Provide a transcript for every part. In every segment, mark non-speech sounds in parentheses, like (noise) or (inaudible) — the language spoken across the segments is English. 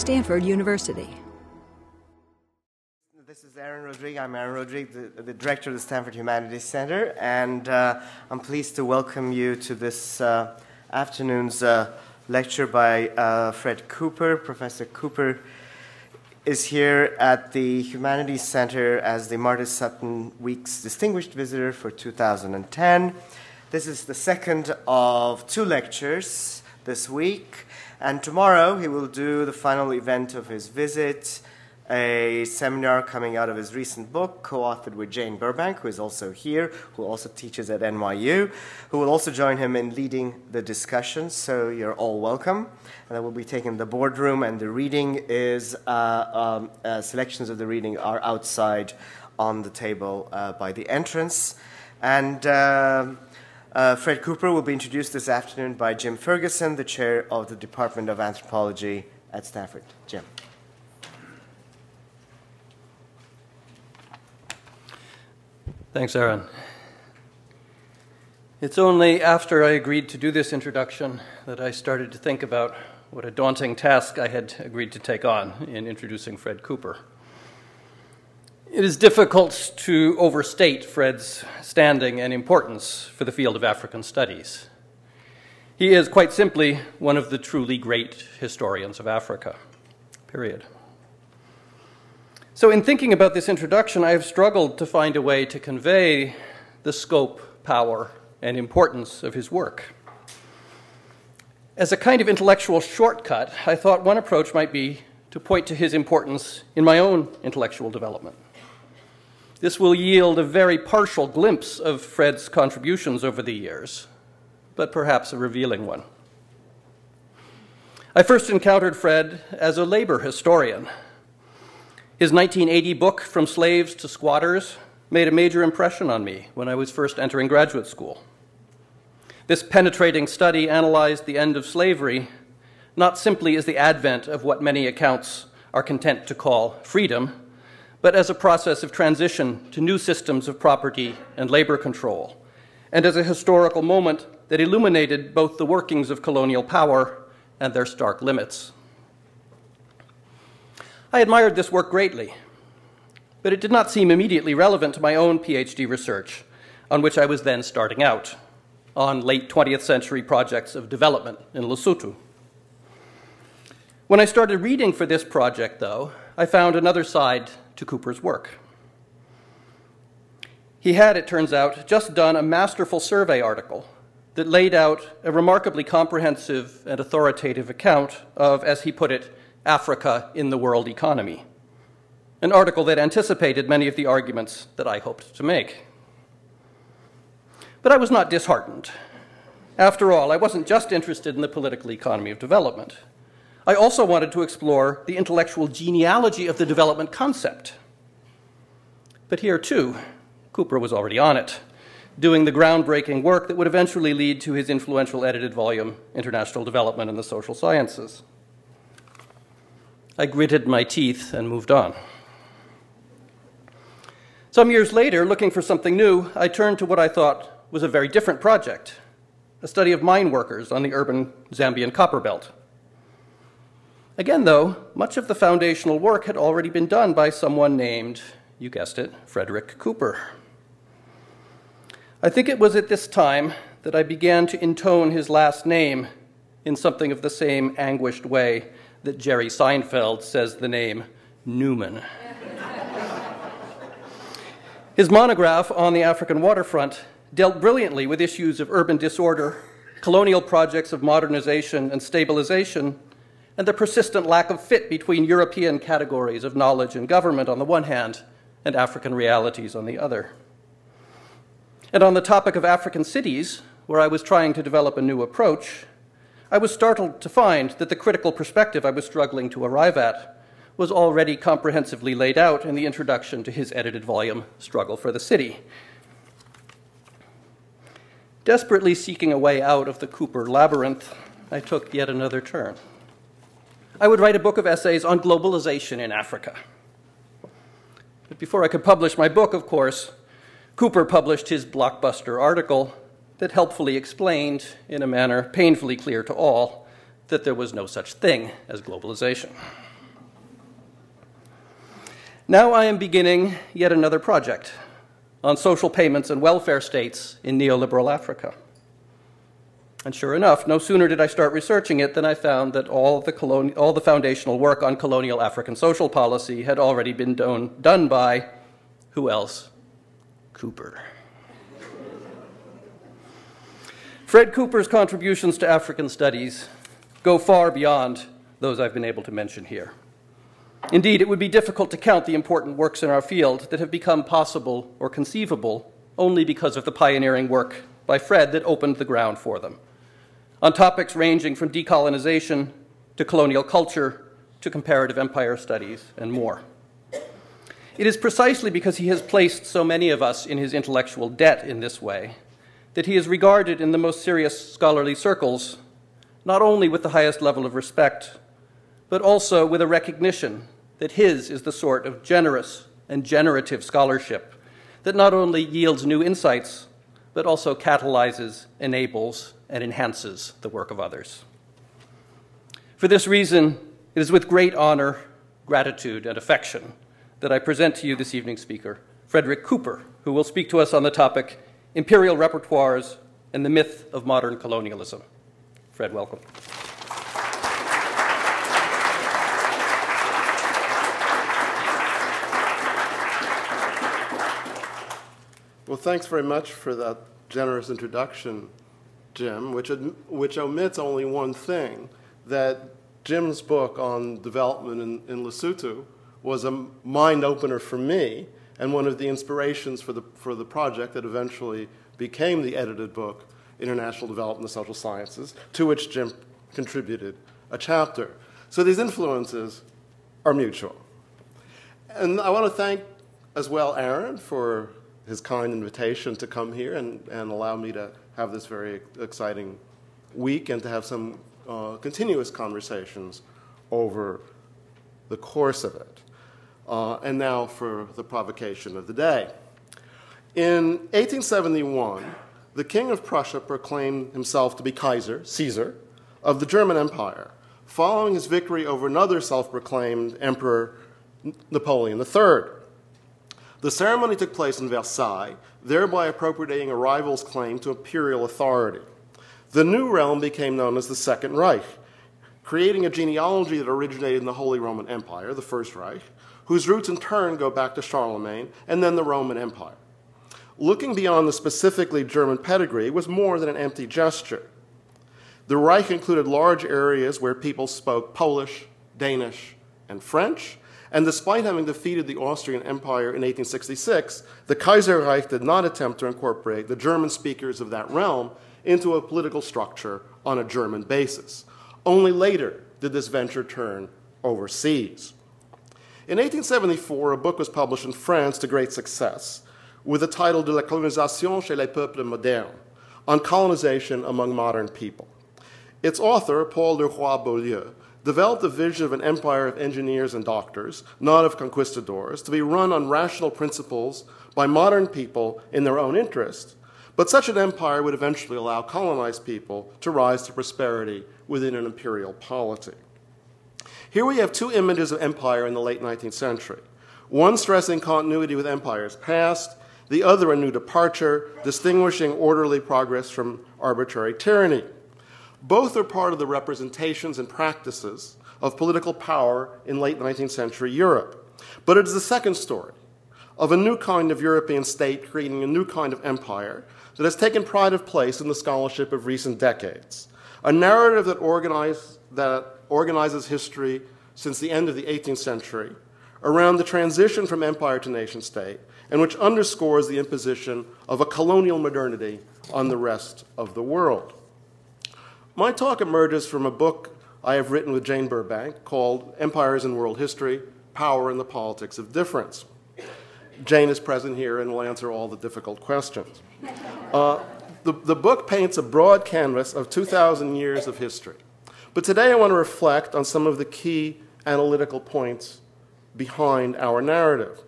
Stanford University. This is Aron Rodrigue. I'm Aron Rodrigue, the, the, director of the Stanford Humanities Center, and uh, I'm pleased to welcome you to this uh, afternoon's uh, lecture by uh, Fred Cooper. Professor Cooper is here at the Humanities Center as the Marta Sutton Weeks Distinguished Visitor for 2010. This is the second of two lectures this week, and tomorrow he will do the final event of his visit a seminar coming out of his recent book, co authored with Jane Burbank, who is also here, who also teaches at NYU, who will also join him in leading the discussion. So you're all welcome. And I will be taking the boardroom, and the reading is uh, um, uh, selections of the reading are outside on the table uh, by the entrance. And um, uh, Fred Cooper will be introduced this afternoon by Jim Ferguson, the chair of the Department of Anthropology at Stanford. Jim. Thanks, Aron. It's only after I agreed to do this introduction that I started to think about what a daunting task I had agreed to take on in introducing Fred Cooper. It is difficult to overstate Fred's standing and importance for the field of African studies. He is quite simply one of the truly great historians of Africa, period. So, in thinking about this introduction, I have struggled to find a way to convey the scope, power, and importance of his work. As a kind of intellectual shortcut, I thought one approach might be to point to his importance in my own intellectual development. This will yield a very partial glimpse of Fred's contributions over the years, but perhaps a revealing one. I first encountered Fred as a labor historian his 1980 book, From Slaves to Squatters, made a major impression on me when I was first entering graduate school. This penetrating study analyzed the end of slavery not simply as the advent of what many accounts are content to call freedom, but as a process of transition to new systems of property and labor control, and as a historical moment that illuminated both the workings of colonial power and their stark limits. I admired this work greatly, but it did not seem immediately relevant to my own PhD research, on which I was then starting out, on late 20th century projects of development in Lesotho. When I started reading for this project, though, I found another side to Cooper's work. He had, it turns out, just done a masterful survey article that laid out a remarkably comprehensive and authoritative account of, as he put it, Africa in the World Economy, an article that anticipated many of the arguments that I hoped to make. But I was not disheartened. After all, I wasn't just interested in the political economy of development. I also wanted to explore the intellectual genealogy of the development concept. But here, too, Cooper was already on it, doing the groundbreaking work that would eventually lead to his influential edited volume, International Development in the Social Sciences. I gritted my teeth and moved on. Some years later, looking for something new, I turned to what I thought was a very different project a study of mine workers on the urban Zambian Copperbelt. Again, though, much of the foundational work had already been done by someone named, you guessed it, Frederick Cooper. I think it was at this time that I began to intone his last name in something of the same anguished way that Jerry Seinfeld says the name Newman. (laughs) His monograph on the African waterfront dealt brilliantly with issues of urban disorder, colonial projects of modernization and stabilization, and the persistent lack of fit between European categories of knowledge and government on the one hand and African realities on the other. And on the topic of African cities, where I was trying to develop a new approach, I was startled to find that the critical perspective I was struggling to arrive at was already comprehensively laid out in the introduction to his edited volume, Struggle for the City. Desperately seeking a way out of the Cooper labyrinth, I took yet another turn. I would write a book of essays on globalization in Africa. But before I could publish my book, of course, Cooper published his blockbuster article that helpfully explained, in a manner painfully clear to all, that there was no such thing as globalization. Now I am beginning yet another project on social payments and welfare states in neoliberal Africa. And sure enough, no sooner did I start researching it than I found that all the, coloni- all the foundational work on colonial African social policy had already been done, done by who else? Cooper. Fred Cooper's contributions to African studies go far beyond those I've been able to mention here. Indeed, it would be difficult to count the important works in our field that have become possible or conceivable only because of the pioneering work by Fred that opened the ground for them, on topics ranging from decolonization to colonial culture to comparative empire studies and more. It is precisely because he has placed so many of us in his intellectual debt in this way that he is regarded in the most serious scholarly circles not only with the highest level of respect, but also with a recognition that his is the sort of generous and generative scholarship that not only yields new insights, but also catalyzes, enables, and enhances the work of others. For this reason, it is with great honor, gratitude, and affection that I present to you this evening's speaker, Frederick Cooper, who will speak to us on the topic Imperial Repertoires and the Myth of Modern Colonialism. Fred, welcome. Well, thanks very much for that generous introduction, Jim, which, which omits only one thing that Jim's book on development in, in Lesotho was a mind opener for me and one of the inspirations for the, for the project that eventually became the edited book, International Development of Social Sciences, to which Jim contributed a chapter. So these influences are mutual. And I want to thank as well Aron for his kind invitation to come here and, and allow me to have this very exciting week and to have some uh, continuous conversations over the course of it. Uh, and now for the provocation of the day. In 1871, the King of Prussia proclaimed himself to be Kaiser, Caesar, of the German Empire, following his victory over another self proclaimed Emperor, Napoleon III. The ceremony took place in Versailles, thereby appropriating a rival's claim to imperial authority. The new realm became known as the Second Reich, creating a genealogy that originated in the Holy Roman Empire, the First Reich, whose roots in turn go back to Charlemagne and then the Roman Empire. Looking beyond the specifically German pedigree was more than an empty gesture. The Reich included large areas where people spoke Polish, Danish, and French, and despite having defeated the Austrian Empire in 1866, the Kaiserreich did not attempt to incorporate the German speakers of that realm into a political structure on a German basis. Only later did this venture turn overseas. In 1874, a book was published in France to great success with the title De la colonisation chez les peuples modernes, on colonization among modern people. Its author, Paul Leroy-Beaulieu, developed a vision of an empire of engineers and doctors, not of conquistadors, to be run on rational principles by modern people in their own interest. But such an empire would eventually allow colonized people to rise to prosperity within an imperial polity. Here we have two images of empire in the late 19th century one stressing continuity with empires past, the other a new departure, distinguishing orderly progress from arbitrary tyranny. Both are part of the representations and practices of political power in late 19th century Europe. But it is the second story of a new kind of European state creating a new kind of empire that has taken pride of place in the scholarship of recent decades. A narrative that, organize, that organizes history since the end of the 18th century around the transition from empire to nation state, and which underscores the imposition of a colonial modernity on the rest of the world. My talk emerges from a book I have written with Jane Burbank called Empires in World History Power and the Politics of Difference. Jane is present here and will answer all the difficult questions. Uh, the, the book paints a broad canvas of 2,000 years of history. But today I want to reflect on some of the key analytical points behind our narrative.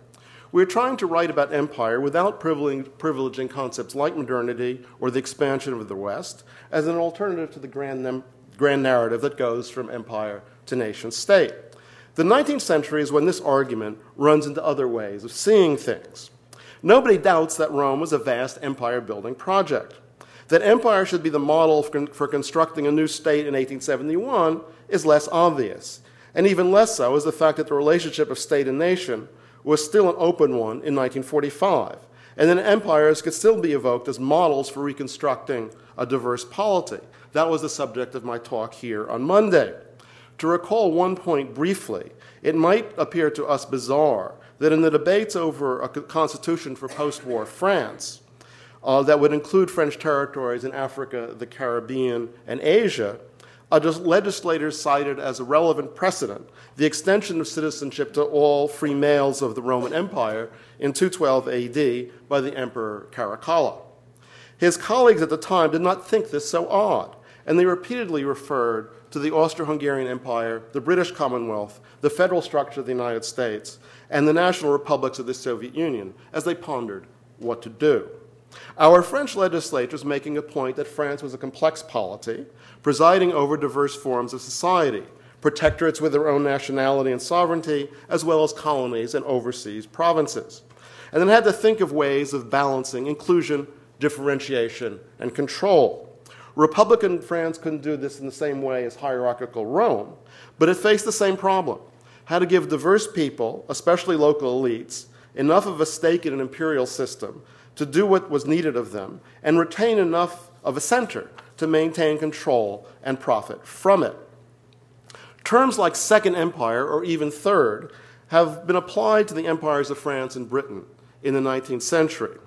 We're trying to write about empire without privileging concepts like modernity or the expansion of the West as an alternative to the grand, grand narrative that goes from empire to nation state. The 19th century is when this argument runs into other ways of seeing things. Nobody doubts that Rome was a vast empire building project. That empire should be the model for constructing a new state in 1871 is less obvious. And even less so is the fact that the relationship of state and nation was still an open one in 1945. And then empires could still be evoked as models for reconstructing a diverse polity. That was the subject of my talk here on Monday. To recall one point briefly, it might appear to us bizarre that in the debates over a constitution for post war France, uh, that would include French territories in Africa, the Caribbean, and Asia, legislators cited as a relevant precedent the extension of citizenship to all free males of the Roman Empire in 212 AD by the Emperor Caracalla. His colleagues at the time did not think this so odd, and they repeatedly referred to the Austro Hungarian Empire, the British Commonwealth, the federal structure of the United States, and the national republics of the Soviet Union as they pondered what to do. Our French legislature is making a point that France was a complex polity, presiding over diverse forms of society, protectorates with their own nationality and sovereignty, as well as colonies and overseas provinces. And then had to think of ways of balancing inclusion, differentiation, and control. Republican France couldn't do this in the same way as hierarchical Rome, but it faced the same problem how to give diverse people, especially local elites, enough of a stake in an imperial system to do what was needed of them and retain enough of a center to maintain control and profit from it. Terms like Second Empire or even Third have been applied to the empires of France and Britain in the 19th century.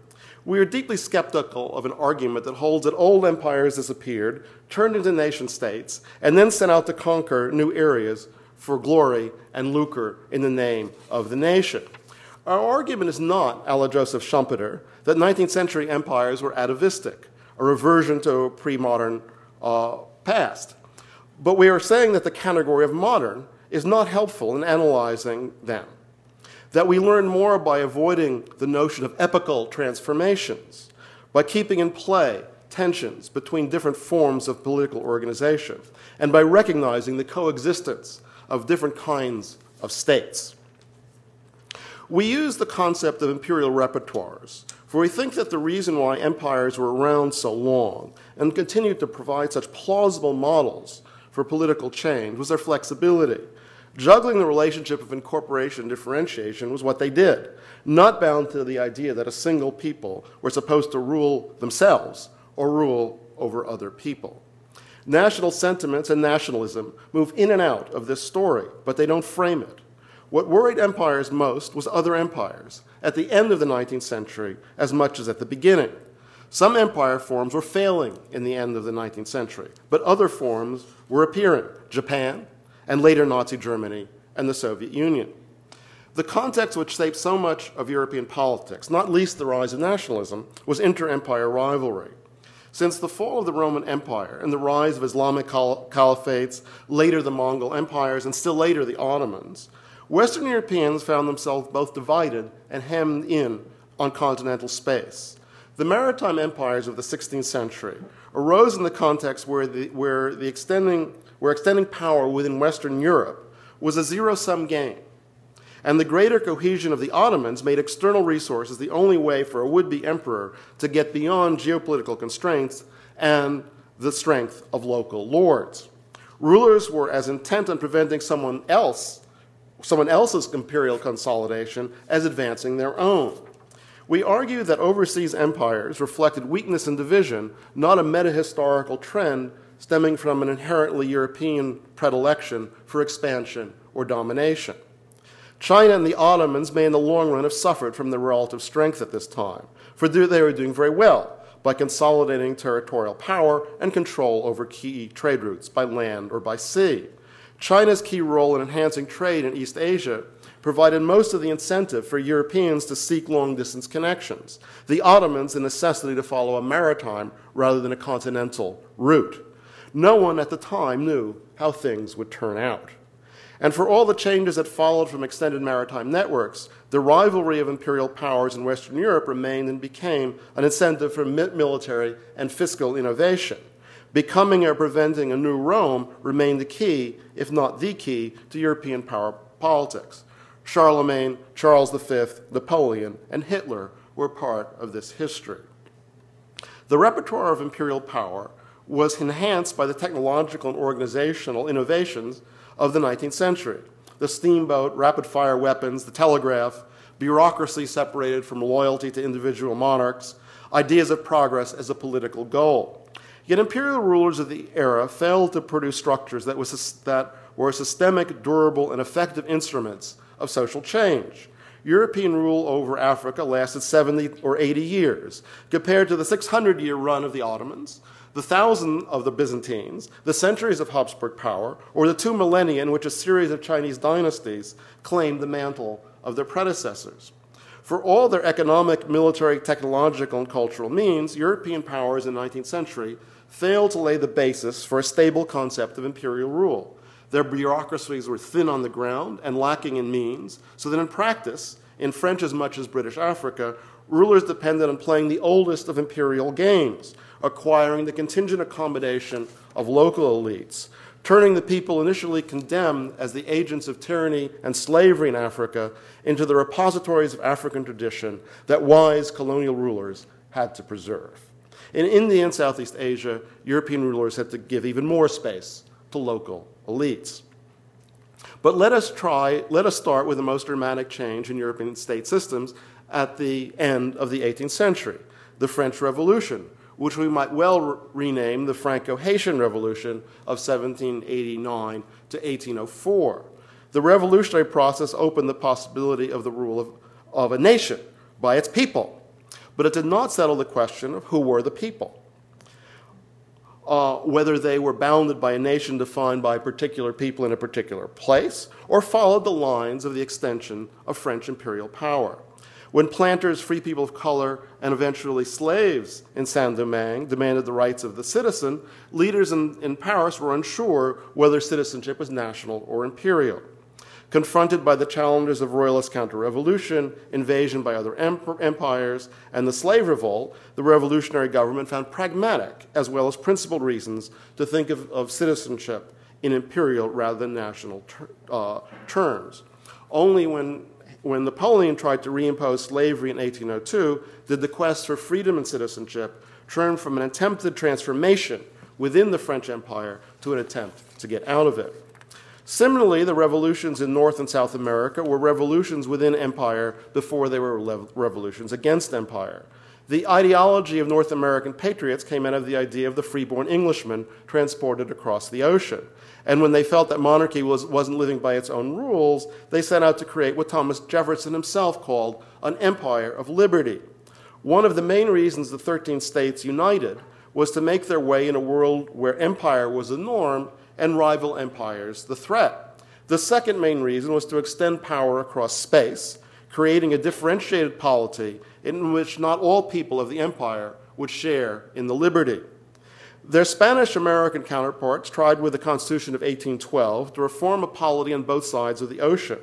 We are deeply skeptical of an argument that holds that old empires disappeared, turned into nation states, and then sent out to conquer new areas for glory and lucre in the name of the nation. Our argument is not, a la Joseph Schumpeter, that 19th century empires were atavistic, a reversion to a pre modern uh, past. But we are saying that the category of modern is not helpful in analyzing them that we learn more by avoiding the notion of epochal transformations, by keeping in play tensions between different forms of political organization, and by recognizing the coexistence of different kinds of states. We use the concept of imperial repertoires, for we think that the reason why empires were around so long and continued to provide such plausible models for political change was their flexibility Juggling the relationship of incorporation and differentiation was what they did, not bound to the idea that a single people were supposed to rule themselves or rule over other people. National sentiments and nationalism move in and out of this story, but they don't frame it. What worried empires most was other empires, at the end of the 19th century as much as at the beginning. Some empire forms were failing in the end of the 19th century, but other forms were appearing. Japan, and later Nazi Germany and the Soviet Union. The context which shaped so much of European politics, not least the rise of nationalism, was inter empire rivalry. Since the fall of the Roman Empire and the rise of Islamic caliphates, later the Mongol empires, and still later the Ottomans, Western Europeans found themselves both divided and hemmed in on continental space. The maritime empires of the 16th century arose in the context where the, where the extending where extending power within Western Europe was a zero sum game. And the greater cohesion of the Ottomans made external resources the only way for a would be emperor to get beyond geopolitical constraints and the strength of local lords. Rulers were as intent on preventing someone else, someone else's imperial consolidation as advancing their own. We argue that overseas empires reflected weakness and division, not a metahistorical trend stemming from an inherently European predilection for expansion or domination. China and the Ottomans may, in the long run, have suffered from their relative strength at this time, for they were doing very well by consolidating territorial power and control over key trade routes by land or by sea. China's key role in enhancing trade in East Asia provided most of the incentive for Europeans to seek long distance connections, the Ottomans the necessity to follow a maritime rather than a continental route no one at the time knew how things would turn out. And for all the changes that followed from extended maritime networks, the rivalry of imperial powers in Western Europe remained and became an incentive for military and fiscal innovation. Becoming or preventing a new Rome remained the key, if not the key, to European power politics. Charlemagne, Charles V, Napoleon, and Hitler were part of this history. The repertoire of imperial power was enhanced by the technological and organizational innovations of the 19th century the steamboat, rapid fire weapons, the telegraph, bureaucracy separated from loyalty to individual monarchs, ideas of progress as a political goal. Yet imperial rulers of the era failed to produce structures that, was, that were systemic, durable, and effective instruments of social change. European rule over Africa lasted 70 or 80 years, compared to the 600 year run of the Ottomans, the thousand of the Byzantines, the centuries of Habsburg power, or the two millennia in which a series of Chinese dynasties claimed the mantle of their predecessors. For all their economic, military, technological, and cultural means, European powers in the 19th century failed to lay the basis for a stable concept of imperial rule. Their bureaucracies were thin on the ground and lacking in means, so that in practice, in French as much as British Africa, rulers depended on playing the oldest of imperial games, acquiring the contingent accommodation of local elites, turning the people initially condemned as the agents of tyranny and slavery in Africa into the repositories of African tradition that wise colonial rulers had to preserve. In India and Southeast Asia, European rulers had to give even more space to local elites. But let us try, let us start with the most dramatic change in European state systems at the end of the 18th century, the French Revolution, which we might well re- rename the Franco Haitian Revolution of 1789 to 1804. The revolutionary process opened the possibility of the rule of, of a nation by its people, but it did not settle the question of who were the people uh, whether they were bounded by a nation defined by particular people in a particular place, or followed the lines of the extension of French imperial power. When planters, free people of color, and eventually slaves in Saint Domingue demanded the rights of the citizen, leaders in, in Paris were unsure whether citizenship was national or imperial. Confronted by the challenges of royalist counter revolution, invasion by other empires, and the slave revolt, the revolutionary government found pragmatic as well as principled reasons to think of, of citizenship in imperial rather than national ter- uh, terms. Only when, when Napoleon tried to reimpose slavery in 1802 did the quest for freedom and citizenship turn from an attempted transformation within the French Empire to an attempt to get out of it. Similarly, the revolutions in North and South America were revolutions within empire before they were revolutions against empire. The ideology of North American patriots came out of the idea of the freeborn Englishman transported across the ocean. And when they felt that monarchy was, wasn't living by its own rules, they set out to create what Thomas Jefferson himself called an empire of liberty. One of the main reasons the 13 states united was to make their way in a world where empire was the norm and rival empires the threat. The second main reason was to extend power across space, creating a differentiated polity in which not all people of the empire would share in the liberty. Their Spanish American counterparts tried with the Constitution of 1812 to reform a polity on both sides of the ocean.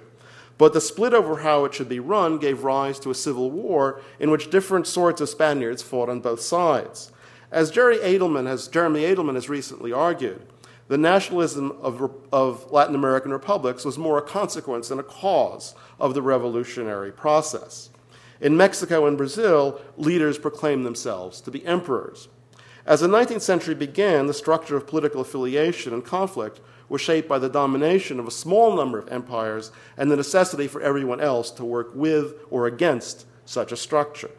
But the split over how it should be run gave rise to a civil war in which different sorts of Spaniards fought on both sides. As Jerry has, Jeremy Adelman has recently argued, the nationalism of, of Latin American republics was more a consequence than a cause of the revolutionary process. In Mexico and Brazil, leaders proclaimed themselves to be emperors. As the 19th century began, the structure of political affiliation and conflict was shaped by the domination of a small number of empires and the necessity for everyone else to work with or against such a structure.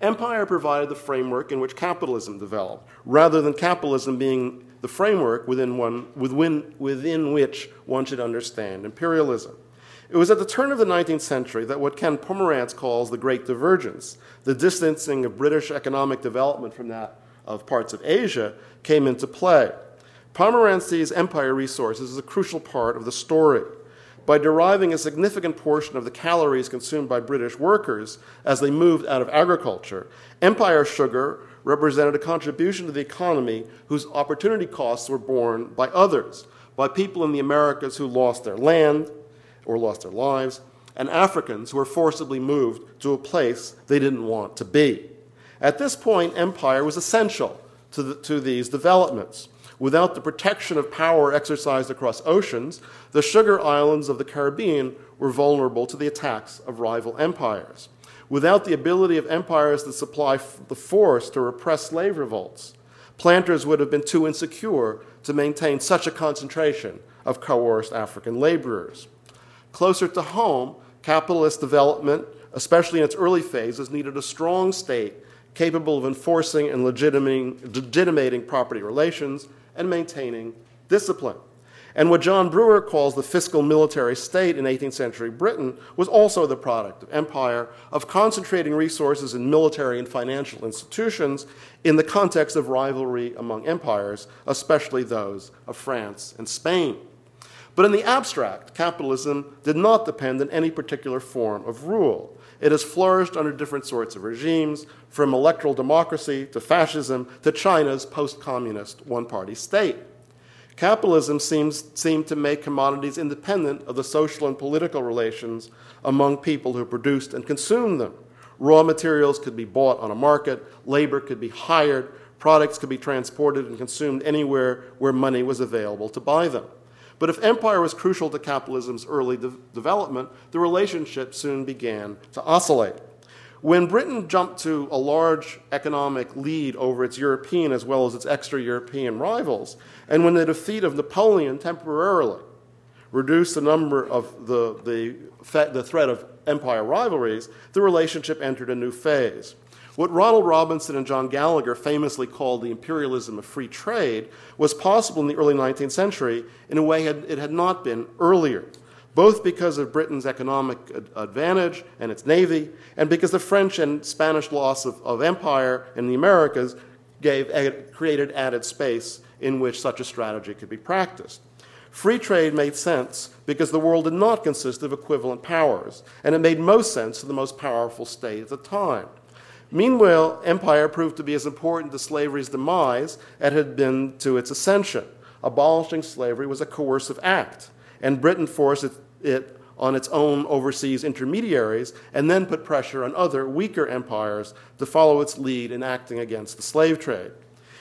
Empire provided the framework in which capitalism developed, rather than capitalism being the framework within, one, within, within which one should understand imperialism. It was at the turn of the 19th century that what Ken Pomeranz calls the Great Divergence, the distancing of British economic development from that of parts of Asia, came into play. Pomeranz sees empire resources as a crucial part of the story. By deriving a significant portion of the calories consumed by British workers as they moved out of agriculture, empire sugar represented a contribution to the economy whose opportunity costs were borne by others, by people in the Americas who lost their land or lost their lives, and Africans who were forcibly moved to a place they didn't want to be. At this point, empire was essential to, the, to these developments. Without the protection of power exercised across oceans, the sugar islands of the Caribbean were vulnerable to the attacks of rival empires. Without the ability of empires to supply the force to repress slave revolts, planters would have been too insecure to maintain such a concentration of coerced African laborers. Closer to home, capitalist development, especially in its early phases, needed a strong state capable of enforcing and legitimating, legitimating property relations and maintaining discipline. And what John Brewer calls the fiscal military state in 18th century Britain was also the product of empire, of concentrating resources in military and financial institutions in the context of rivalry among empires, especially those of France and Spain. But in the abstract, capitalism did not depend on any particular form of rule. It has flourished under different sorts of regimes, from electoral democracy to fascism to China's post communist one party state. Capitalism seems, seemed to make commodities independent of the social and political relations among people who produced and consumed them. Raw materials could be bought on a market, labor could be hired, products could be transported and consumed anywhere where money was available to buy them. But if empire was crucial to capitalism's early de- development, the relationship soon began to oscillate. When Britain jumped to a large economic lead over its European as well as its extra European rivals, and when the defeat of Napoleon temporarily reduced the number of the, the, the threat of empire rivalries, the relationship entered a new phase. What Ronald Robinson and John Gallagher famously called the imperialism of free trade was possible in the early 19th century in a way it had not been earlier, both because of Britain's economic advantage and its navy, and because the French and Spanish loss of, of empire in the Americas gave, created added space in which such a strategy could be practiced. Free trade made sense because the world did not consist of equivalent powers, and it made most sense to the most powerful state at the time. Meanwhile, empire proved to be as important to slavery's demise as it had been to its ascension. Abolishing slavery was a coercive act, and Britain forced it, it, on its own overseas intermediaries and then put pressure on other, weaker empires to follow its lead in acting against the slave trade.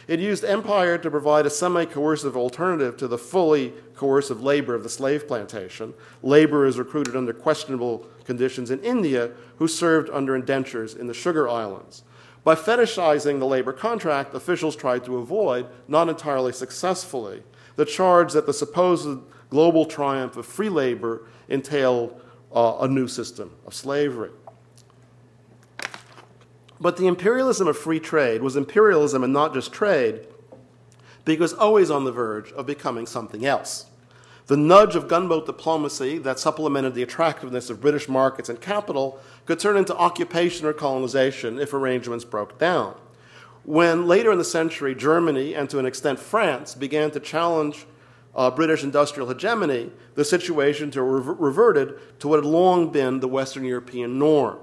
It used empire to provide a semi coercive alternative to the fully coercive labor of the slave plantation. Laborers recruited under questionable conditions in India who served under indentures in the sugar islands. By fetishizing the labor contract, officials tried to avoid, not entirely successfully, the charge that the supposed global triumph of free labor entailed uh, a new system of slavery. But the imperialism of free trade was imperialism and not just trade, because always on the verge of becoming something else. The nudge of gunboat diplomacy that supplemented the attractiveness of British markets and capital could turn into occupation or colonization if arrangements broke down. When later in the century, Germany and to an extent France began to challenge uh, British industrial hegemony, the situation to re- reverted to what had long been the Western European norm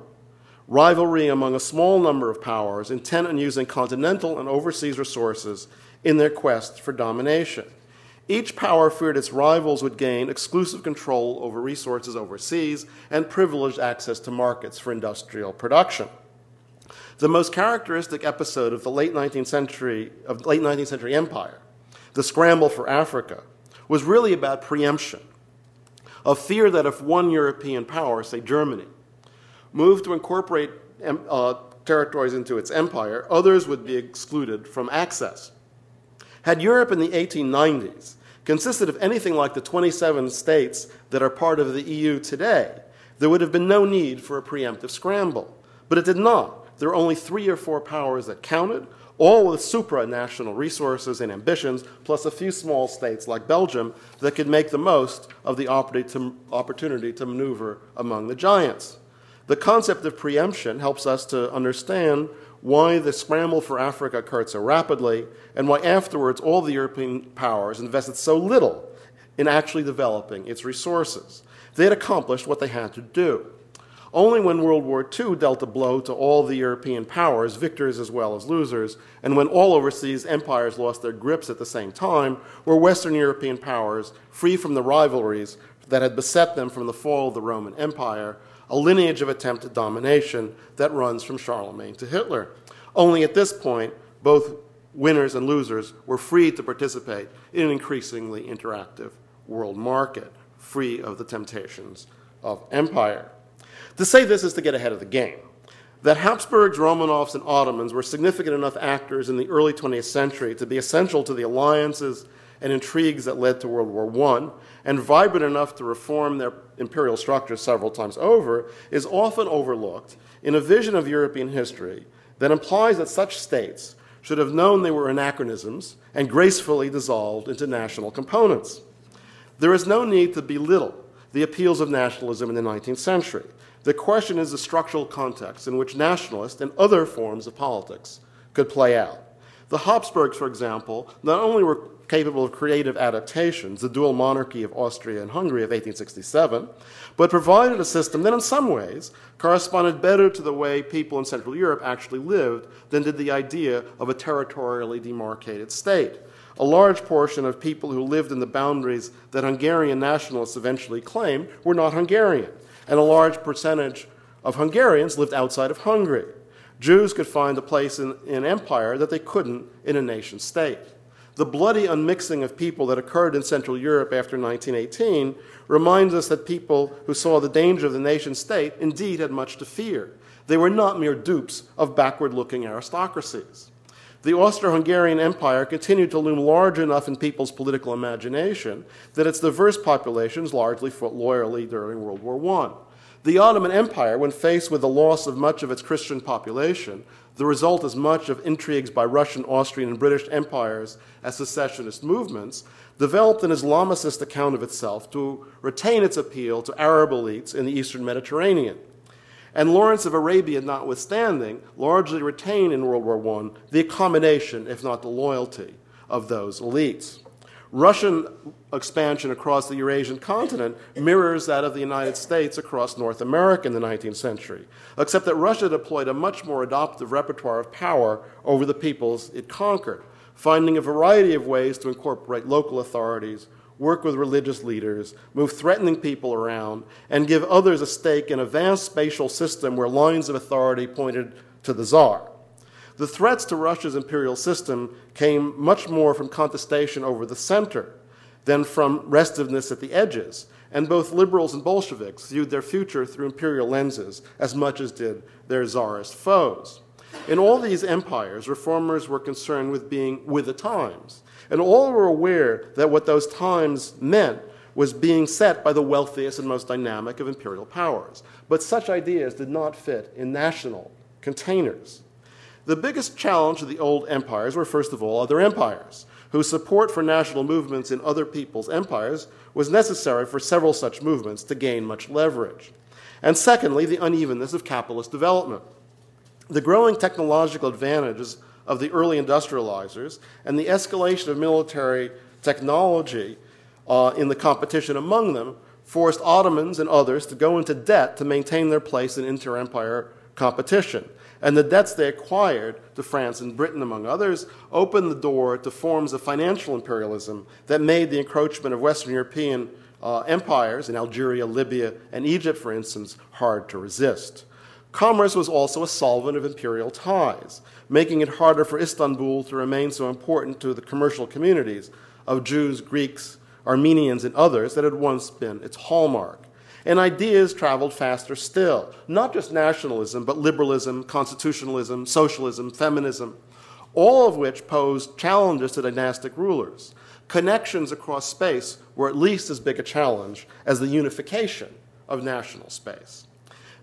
rivalry among a small number of powers intent on using continental and overseas resources in their quest for domination. Each power feared its rivals would gain exclusive control over resources overseas and privileged access to markets for industrial production. The most characteristic episode of the late 19th century of late 19th century empire, the scramble for Africa, was really about preemption, a fear that if one European power, say Germany, moved to incorporate uh, territories into its empire, others would be excluded from access. Had Europe in the 1890s consisted of anything like the 27 states that are part of the EU today, there would have been no need for a preemptive scramble. But it did not. There were only three or four powers that counted, all with supranational resources and ambitions, plus a few small states like Belgium that could make the most of the opportunity to maneuver among the giants. The concept of preemption helps us to understand why the scramble for Africa occurred so rapidly and why afterwards all the European powers invested so little in actually developing its resources. They had accomplished what they had to do. Only when World War II dealt a blow to all the European powers, victors as well as losers, and when all overseas empires lost their grips at the same time, were Western European powers free from the rivalries that had beset them from the fall of the Roman Empire a lineage of attempted domination that runs from Charlemagne to Hitler. Only at this point, both winners and losers were free to participate in an increasingly interactive world market, free of the temptations of empire. To say this is to get ahead of the game. That Habsburgs, Romanovs, and Ottomans were significant enough actors in the early 20th century to be essential to the alliances and intrigues that led to World War I, and vibrant enough to reform their imperial structures several times over, is often overlooked in a vision of European history that implies that such states should have known they were anachronisms and gracefully dissolved into national components. There is no need to belittle the appeals of nationalism in the 19th century. The question is the structural context in which nationalist and other forms of politics could play out. The Habsburgs, for example, not only were capable of creative adaptations, the dual monarchy of Austria and Hungary of 1867, but provided a system that, in some ways, corresponded better to the way people in Central Europe actually lived than did the idea of a territorially demarcated state. A large portion of people who lived in the boundaries that Hungarian nationalists eventually claimed were not Hungarian and a large percentage of Hungarians lived outside of Hungary. Jews could find a place in, in empire that they couldn't in a nation state. The bloody unmixing of people that occurred in Central Europe after 1918 reminds us that people who saw the danger of the nation state indeed had much to fear. They were not mere dupes of backward looking aristocracies. The Austro Hungarian Empire continued to loom large enough in people's political imagination that its diverse populations largely fought loyally during World War I. The Ottoman Empire, when faced with the loss of much of its Christian population, the result as much of intrigues by Russian, Austrian, and British empires as secessionist movements, developed an Islamicist account of itself to retain its appeal to Arab elites in the eastern Mediterranean and Lawrence of Arabia notwithstanding, largely retained in World War I the accommodation, if not the loyalty, of those elites. Russian expansion across the Eurasian continent mirrors that of the United States across North America in the 19th century, except that Russia deployed a much more adoptive repertoire of power over the peoples it conquered, finding a variety of ways to incorporate local authorities, work with religious leaders, move threatening people around, and give others a stake in a vast spatial system where lines of authority pointed to the czar. The threats to Russia's imperial system came much more from contestation over the center than from restiveness at the edges, and both liberals and Bolsheviks viewed their future through imperial lenses as much as did their czarist foes. In all these empires, reformers were concerned with being with the times and all were aware that what those times meant was being set by the wealthiest and most dynamic of imperial powers. But such ideas did not fit in national containers. The biggest challenge of the old empires were, first of all, other empires, whose support for national movements in other people's empires was necessary for several such movements to gain much leverage. And secondly, the unevenness of capitalist development. The growing technological advantages of the early industrializers and the escalation of military technology uh, in the competition among them forced Ottomans and others to go into debt to maintain their place in inter empire competition. And the debts they acquired to France and Britain, among others, opened the door to forms of financial imperialism that made the encroachment of Western European uh, empires in Algeria, Libya, and Egypt, for instance, hard to resist. Commerce was also a solvent of imperial ties making it harder for Istanbul to remain so important to the commercial communities of Jews, Greeks, Armenians, and others that had once been its hallmark. And ideas traveled faster still, not just nationalism, but liberalism, constitutionalism, socialism, feminism, all of which posed challenges to dynastic rulers. Connections across space were at least as big a challenge as the unification of national space.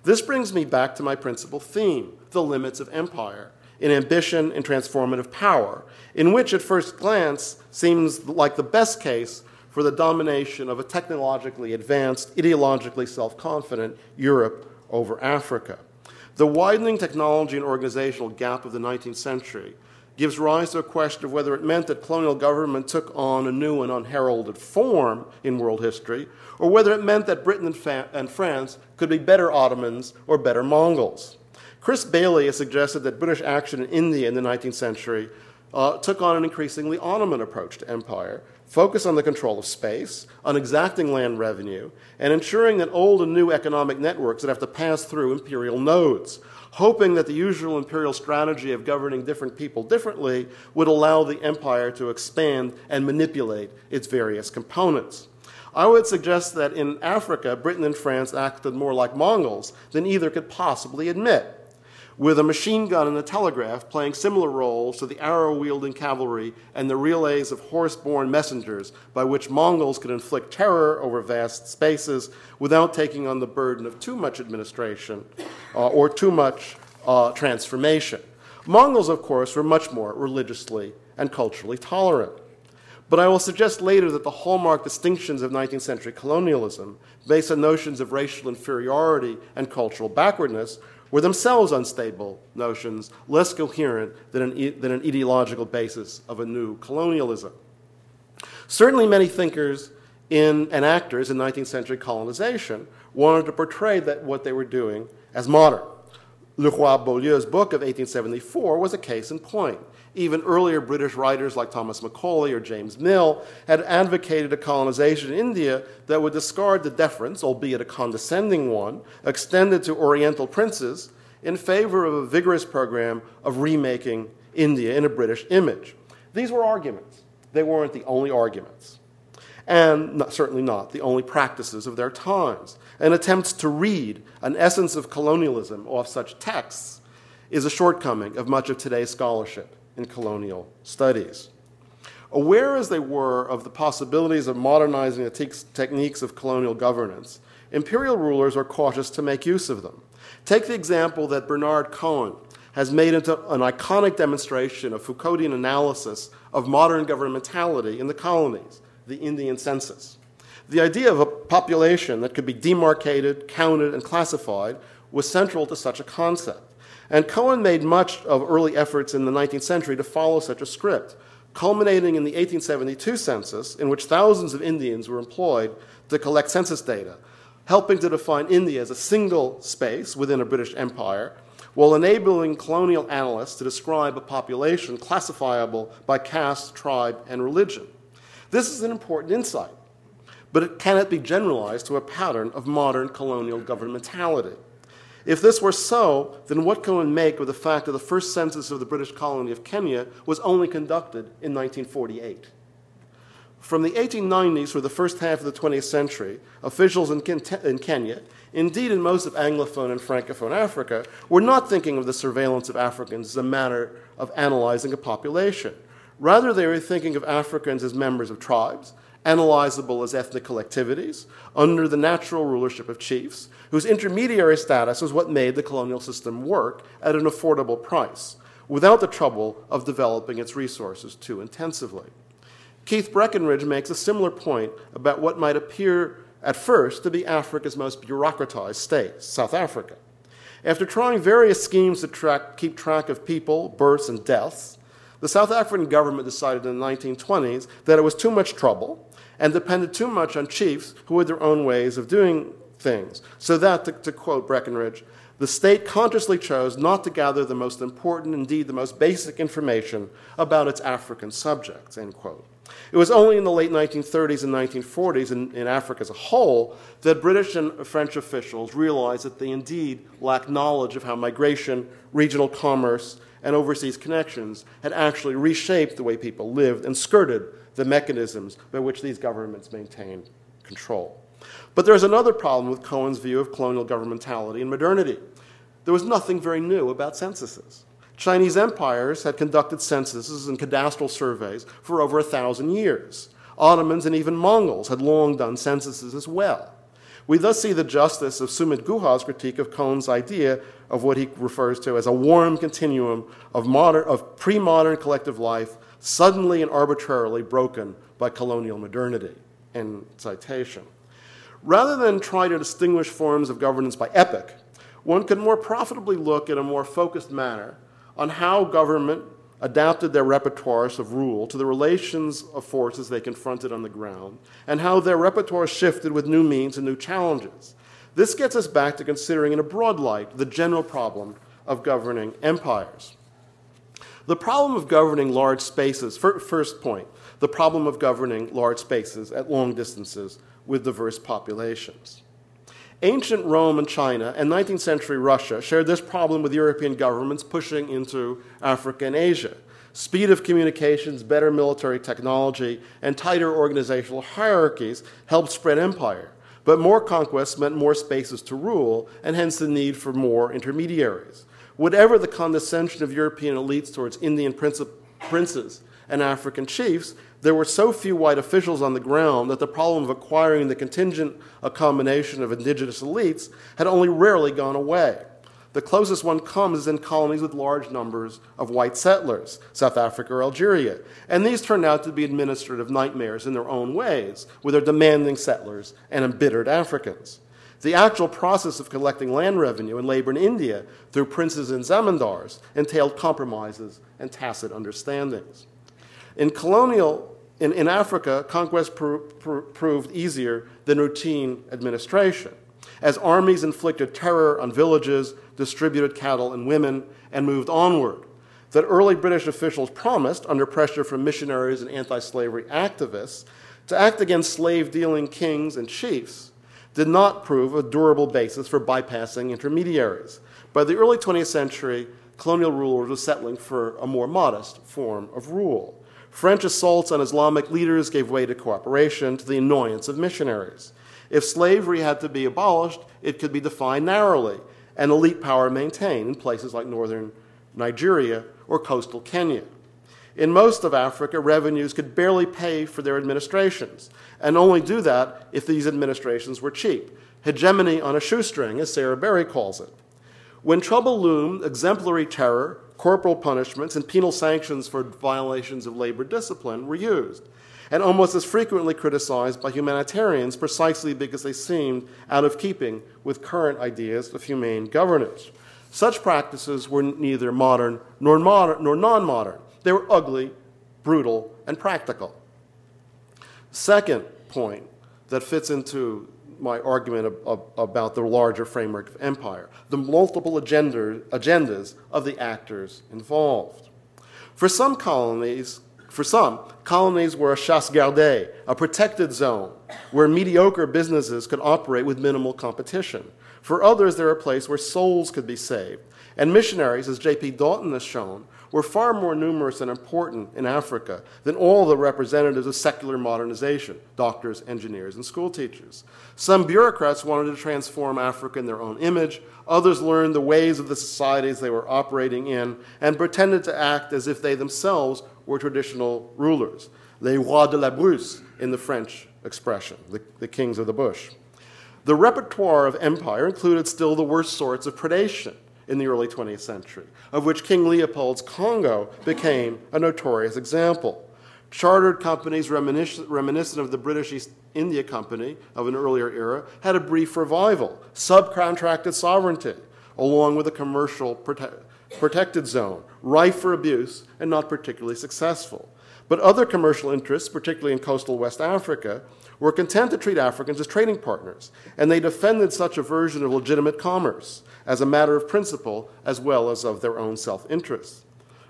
This brings me back to my principal theme the limits of empire in ambition and transformative power, in which at first glance seems like the best case for the domination of a technologically advanced, ideologically self confident Europe over Africa. The widening technology and organizational gap of the 19th century gives rise to a question of whether it meant that colonial government took on a new and unheralded form in world history, or whether it meant that Britain and, fa- and France could be better Ottomans or better Mongols. Chris Bayly has suggested that British action in India in the 19th century uh, took on an increasingly Ottoman approach to empire, focused on the control of space, on exacting land revenue, and ensuring that old and new economic networks that have to pass through imperial nodes. hoping that the usual imperial strategy of governing different people differently would allow the empire to expand and manipulate its various components. I would suggest that in Africa, Britain and France acted more like Mongols than either could possibly admit with a machine gun and a telegraph playing similar roles to the arrow wielding cavalry and the relays of horse borne messengers by which Mongols could inflict terror over vast spaces without taking on the burden of too much administration uh, or too much uh, transformation. Mongols, of course, were much more religiously and culturally tolerant. But I will suggest later that the hallmark distinctions of 19th century colonialism, based on notions of racial inferiority and cultural backwardness, were themselves unstable notions, less coherent than an, than an ideological basis of a new colonialism. Certainly, many thinkers in, and actors in 19th century colonization wanted to portray that what they were doing as modern. Leroy-Beaulieu's book of 1874 was a case in point. Even earlier British writers like Thomas Macaulay or James Mill had advocated a colonization in India that would discard the deference, albeit a condescending one, extended to Oriental princes in favor of a vigorous program of remaking India in a British image. These were arguments. They weren't the only arguments, and not, certainly not the only practices of their times. And attempts to read an essence of colonialism off such texts is a shortcoming of much of today's scholarship colonial studies. Aware as they were of the possibilities of modernizing the te- techniques of colonial governance, imperial rulers are cautious to make use of them. Take the example that Bernard Cohn has made into an iconic demonstration of Foucauldian analysis of modern governmentality in the colonies, the Indian census. The idea of a population that could be demarcated, counted, and classified was central to such a concept. And Cohn made much of early efforts in the 19th century to follow such a script, culminating in the 1872 census, in which thousands of Indians were employed to collect census data, helping to define India as a single space within a British empire, while enabling colonial analysts to describe a population classifiable by caste, tribe, and religion. This is an important insight, but it cannot be generalized to a pattern of modern colonial governmentality. If this were so, then what can one make of the fact that the first census of the British colony of Kenya was only conducted in 1948? From the 1890s through the first half of the 20th century, officials in, in Kenya, indeed in most of Anglophone and Francophone Africa, were not thinking of the surveillance of Africans as a matter of analyzing a population. Rather, they were thinking of Africans as members of tribes, analyzable as ethnic collectivities, under the natural rulership of chiefs, whose intermediary status was what made the colonial system work at an affordable price, without the trouble of developing its resources too intensively. Keith Breckenridge makes a similar point about what might appear at first to be Africa's most bureaucratized state, South Africa. After trying various schemes to track, keep track of people, births, and deaths, the South African government decided in the 1920s that it was too much trouble and depended too much on chiefs who had their own ways of doing things. So that, to, to quote Breckenridge, the state consciously chose not to gather the most important, indeed the most basic information about its African subjects, end quote. It was only in the late 1930s and 1940s, in, in, Africa as a whole, that British and French officials realized that they indeed lacked knowledge of how migration, regional commerce, and overseas connections had actually reshaped the way people lived and skirted the mechanisms by which these governments maintained control. But there's another problem with Cohn's view of colonial governmentality and modernity. There was nothing very new about censuses. Chinese empires had conducted censuses and cadastral surveys for over a thousand years. Ottomans and even Mongols had long done censuses as well. We thus see the justice of Sumit Guha's critique of Cohn's idea of what he refers to as a warm continuum of, modern, of pre modern collective life suddenly and arbitrarily broken by colonial modernity. End citation. Rather than try to distinguish forms of governance by epoch, one could more profitably look in a more focused manner on how government adapted their repertoires of rule to the relations of forces they confronted on the ground, and how their repertoire shifted with new means and new challenges. This gets us back to considering in a broad light the general problem of governing empires. The problem of governing large spaces, first point, the problem of governing large spaces at long distances with diverse populations. Ancient Rome and China and 19th century Russia shared this problem with European governments pushing into Africa and Asia. Speed of communications, better military technology, and tighter organizational hierarchies helped spread empire. But more conquests meant more spaces to rule, and hence the need for more intermediaries. Whatever the condescension of European elites towards Indian princes and African chiefs, there were so few white officials on the ground that the problem of acquiring the contingent accommodation of indigenous elites had only rarely gone away. The closest one comes is in colonies with large numbers of white settlers, South Africa or Algeria. And these turned out to be administrative nightmares in their own ways, with their demanding settlers and embittered Africans. The actual process of collecting land revenue and labor in India through princes and zamindars entailed compromises and tacit understandings. In colonial, in, in Africa, conquest proved easier than routine administration as armies inflicted terror on villages, distributed cattle and women, and moved onward. That early British officials promised, under pressure from missionaries and anti slavery activists, to act against slave dealing kings and chiefs did not prove a durable basis for bypassing intermediaries. By the early 20th century, colonial rulers were settling for a more modest form of rule. French assaults on Islamic leaders gave way to cooperation to the annoyance of missionaries. If slavery had to be abolished, it could be defined narrowly and elite power maintained in places like northern Nigeria or coastal Kenya. In most of Africa, revenues could barely pay for their administrations, and only do that if these administrations were cheap. Hegemony on a shoestring, as Sara Berry calls it. When trouble loomed, exemplary terror, corporal punishments, and penal sanctions for violations of labor discipline were used and almost as frequently criticized by humanitarians precisely because they seemed out of keeping with current ideas of humane governance. Such practices were neither modern nor, modern, nor non modern. They were ugly, brutal, and practical. Second point that fits into my argument about the larger framework of empire the multiple agenda, agendas of the actors involved. For some colonies, for some, colonies were a chasse gardée, a protected zone where mediocre businesses could operate with minimal competition. For others, they're a place where souls could be saved. And missionaries, as J.P. Daughton has shown, were far more numerous and important in Africa than all the representatives of secular modernization doctors, engineers, and school teachers. Some bureaucrats wanted to transform Africa in their own image, others learned the ways of the societies they were operating in and pretended to act as if they themselves were traditional rulers, les rois de la brousse in the French expression, the, the kings of the bush. The repertoire of empire included still the worst sorts of predation in the early 20th century, of which King Leopold's Congo became a notorious example. Chartered companies reminiscent of the British East India Company of an earlier era had a brief revival, subcontracted sovereignty, along with a commercial prote- protected zone, rife for abuse and not particularly successful. But other commercial interests, particularly in coastal West Africa, were content to treat Africans as trading partners, and they defended such a version of legitimate commerce as a matter of principle as well as of their own self interest.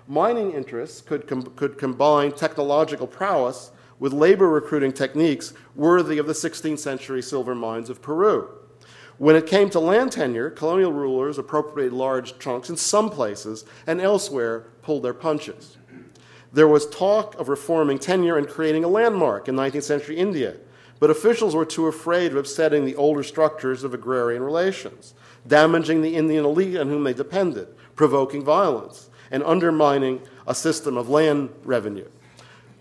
Mining interests could, com- could combine technological prowess with labor recruiting techniques worthy of the 16th century silver mines of Peru. When it came to land tenure, colonial rulers appropriated large chunks in some places and elsewhere pulled their punches. There was talk of reforming tenure and creating a landmark in 19th century India, but officials were too afraid of upsetting the older structures of agrarian relations, damaging the Indian elite on whom they depended, provoking violence, and undermining a system of land revenue,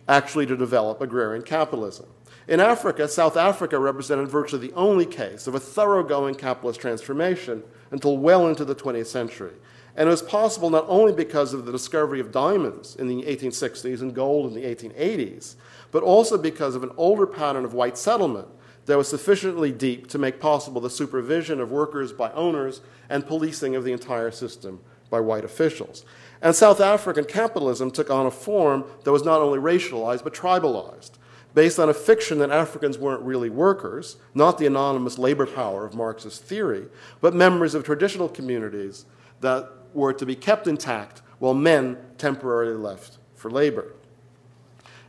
actually to develop agrarian capitalism. In Africa, South Africa represented virtually the only case of a thoroughgoing capitalist transformation until well into the 20th century. And it was possible not only because of the discovery of diamonds in the 1860s and gold in the 1880s, but also because of an older pattern of white settlement that was sufficiently deep to make possible the supervision of workers by owners and policing of the entire system by white officials. And South African capitalism took on a form that was not only racialized but tribalized based on a fiction that Africans weren't really workers, not the anonymous labor power of Marxist theory, but members of traditional communities that were to be kept intact while men temporarily left for labor.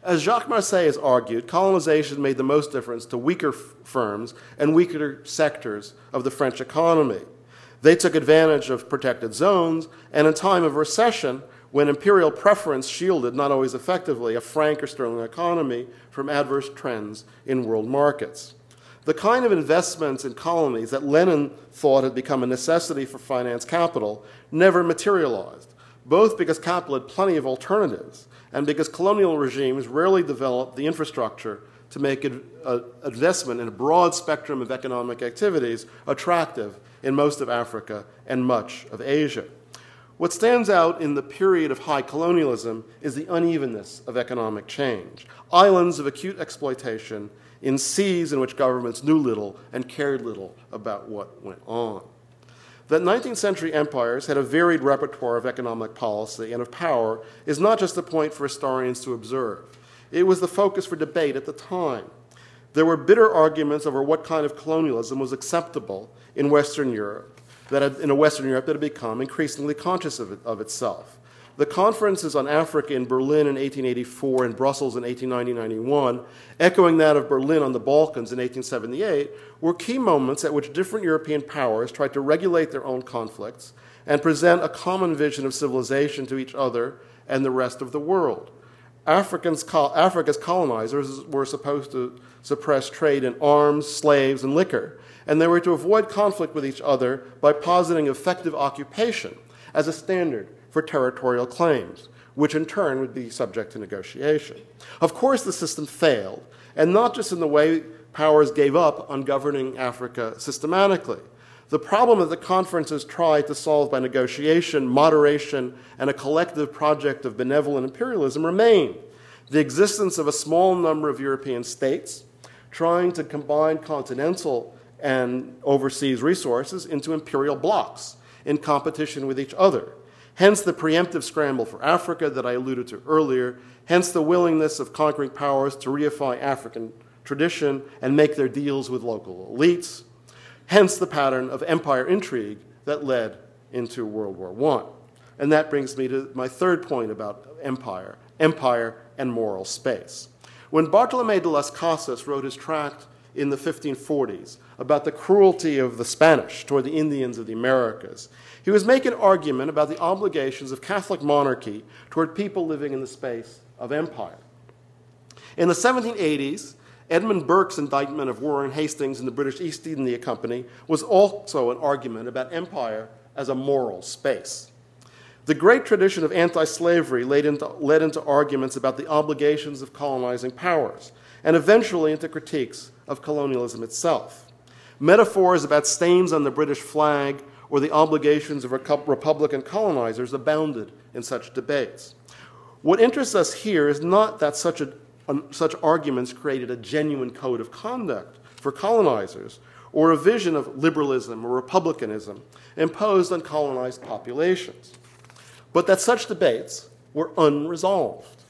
As Jacques Marseille has argued, colonization made the most difference to weaker f- firms and weaker sectors of the French economy. They took advantage of protected zones, and in time of recession, when imperial preference shielded, not always effectively, a franc or sterling economy from adverse trends in world markets. The kind of investments in colonies that Lenin thought had become a necessity for finance capital never materialized, both because capital had plenty of alternatives and because colonial regimes rarely developed the infrastructure to make an uh, investment in a broad spectrum of economic activities attractive in most of Africa and much of Asia. What stands out in the period of high colonialism is the unevenness of economic change, islands of acute exploitation in seas in which governments knew little and cared little about what went on. That 19th century empires had a varied repertoire of economic policy and of power is not just a point for historians to observe. It was the focus for debate at the time. There were bitter arguments over what kind of colonialism was acceptable in Western Europe, that had, in a Western Europe that had become increasingly conscious of, it, of itself. The conferences on Africa in Berlin in 1884 and Brussels in 1890-91, echoing that of Berlin on the Balkans in 1878, were key moments at which different European powers tried to regulate their own conflicts and present a common vision of civilization to each other and the rest of the world. Africans, Africa's colonizers were supposed to suppress trade in arms, slaves, and liquor, and they were to avoid conflict with each other by positing effective occupation as a standard for territorial claims, which in turn would be subject to negotiation. Of course, the system failed, and not just in the way powers gave up on governing Africa systematically. The problem that the conferences tried to solve by negotiation, moderation, and a collective project of benevolent imperialism remained. The existence of a small number of European states trying to combine continental and overseas resources into imperial blocks in competition with each other. Hence the preemptive scramble for Africa that I alluded to earlier, hence the willingness of conquering powers to reify African tradition and make their deals with local elites, hence the pattern of empire intrigue that led into World War I. And that brings me to my third point about empire empire and moral space. When Bartolome de las Casas wrote his tract in the 1540s about the cruelty of the Spanish toward the Indians of the Americas, he was making an argument about the obligations of Catholic monarchy toward people living in the space of empire. In the 1780s, Edmund Burke's indictment of Warren Hastings and the British East India Company was also an argument about empire as a moral space. The great tradition of anti slavery led into, led into arguments about the obligations of colonizing powers, and eventually into critiques of colonialism itself. Metaphors about stains on the British flag or the obligations of Republican colonizers abounded in such debates. What interests us here is not that such, a, um, such arguments created a genuine code of conduct for colonizers or a vision of liberalism or republicanism imposed on colonized populations, but that such debates were unresolved.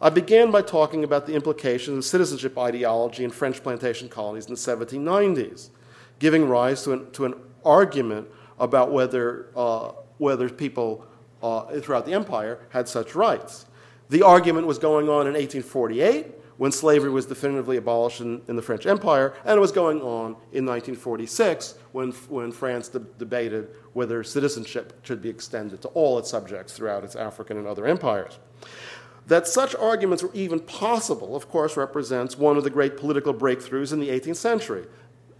I began by talking about the implications of citizenship ideology in French plantation colonies in the 1790s, giving rise to an, to an argument about whether, uh, whether people uh, throughout the empire had such rights. The argument was going on in 1848 when slavery was definitively abolished in, in the French Empire, and it was going on in 1946 when, when France de- debated whether citizenship should be extended to all its subjects throughout its African and other empires. That such arguments were even possible, of course, represents one of the great political breakthroughs in the 18th century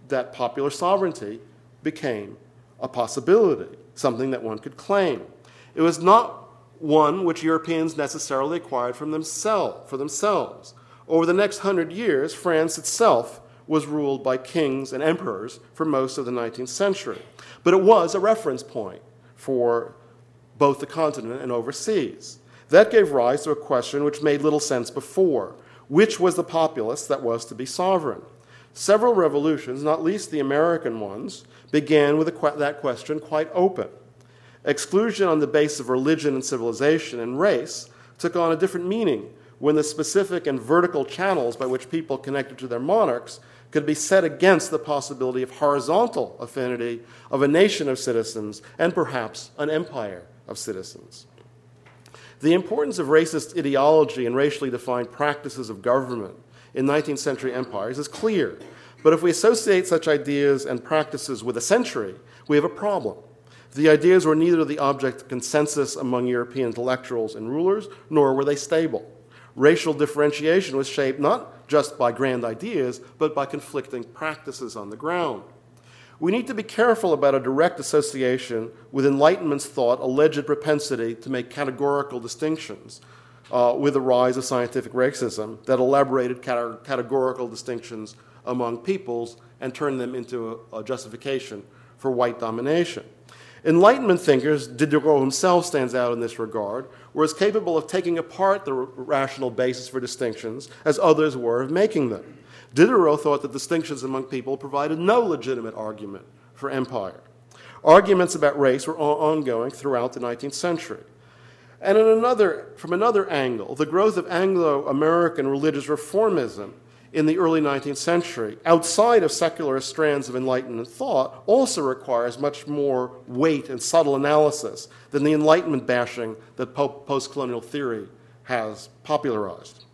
that popular sovereignty became a possibility, something that one could claim. It was not one which Europeans necessarily acquired from themselves, for themselves. Over the next hundred years, France itself was ruled by kings and emperors for most of the 19th century. But it was a reference point for both the continent and overseas. That gave rise to a question which made little sense before which was the populace that was to be sovereign? Several revolutions, not least the American ones, began with que- that question quite open. Exclusion on the basis of religion and civilization and race took on a different meaning when the specific and vertical channels by which people connected to their monarchs could be set against the possibility of horizontal affinity of a nation of citizens and perhaps an empire of citizens. The importance of racist ideology and racially defined practices of government in 19th century empires is clear. But if we associate such ideas and practices with a century, we have a problem. The ideas were neither the object of consensus among European intellectuals and rulers, nor were they stable. Racial differentiation was shaped not just by grand ideas, but by conflicting practices on the ground. We need to be careful about a direct association with Enlightenment's thought alleged propensity to make categorical distinctions uh, with the rise of scientific racism that elaborated cate- categorical distinctions among peoples and turn them into a, a justification for white domination. Enlightenment thinkers, Diderot himself stands out in this regard, were as capable of taking apart the rational basis for distinctions as others were of making them. Diderot thought that distinctions among people provided no legitimate argument for empire. Arguments about race were ongoing throughout the 19th century. And another, from another angle, the growth of Anglo American religious reformism in the early 19th century, outside of secular strands of Enlightenment thought, also requires much more weight and subtle analysis than the Enlightenment bashing that post colonial theory has popularized.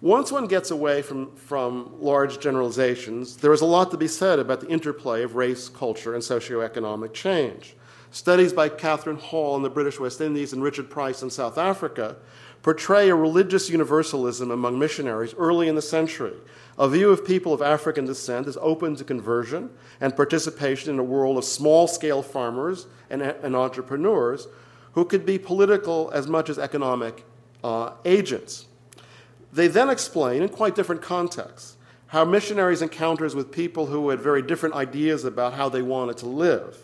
Once one gets away from, from large generalizations, there is a lot to be said about the interplay of race, culture, and socioeconomic change. Studies by Catherine Hall in the British West Indies and Richard Price in South Africa portray a religious universalism among missionaries early in the century, a view of people of African descent as open to conversion and participation in a world of small scale farmers and, and, entrepreneurs who could be political as much as economic uh, agents. They then explain, in quite different contexts, how missionaries' encounters with people who had very different ideas about how they wanted to live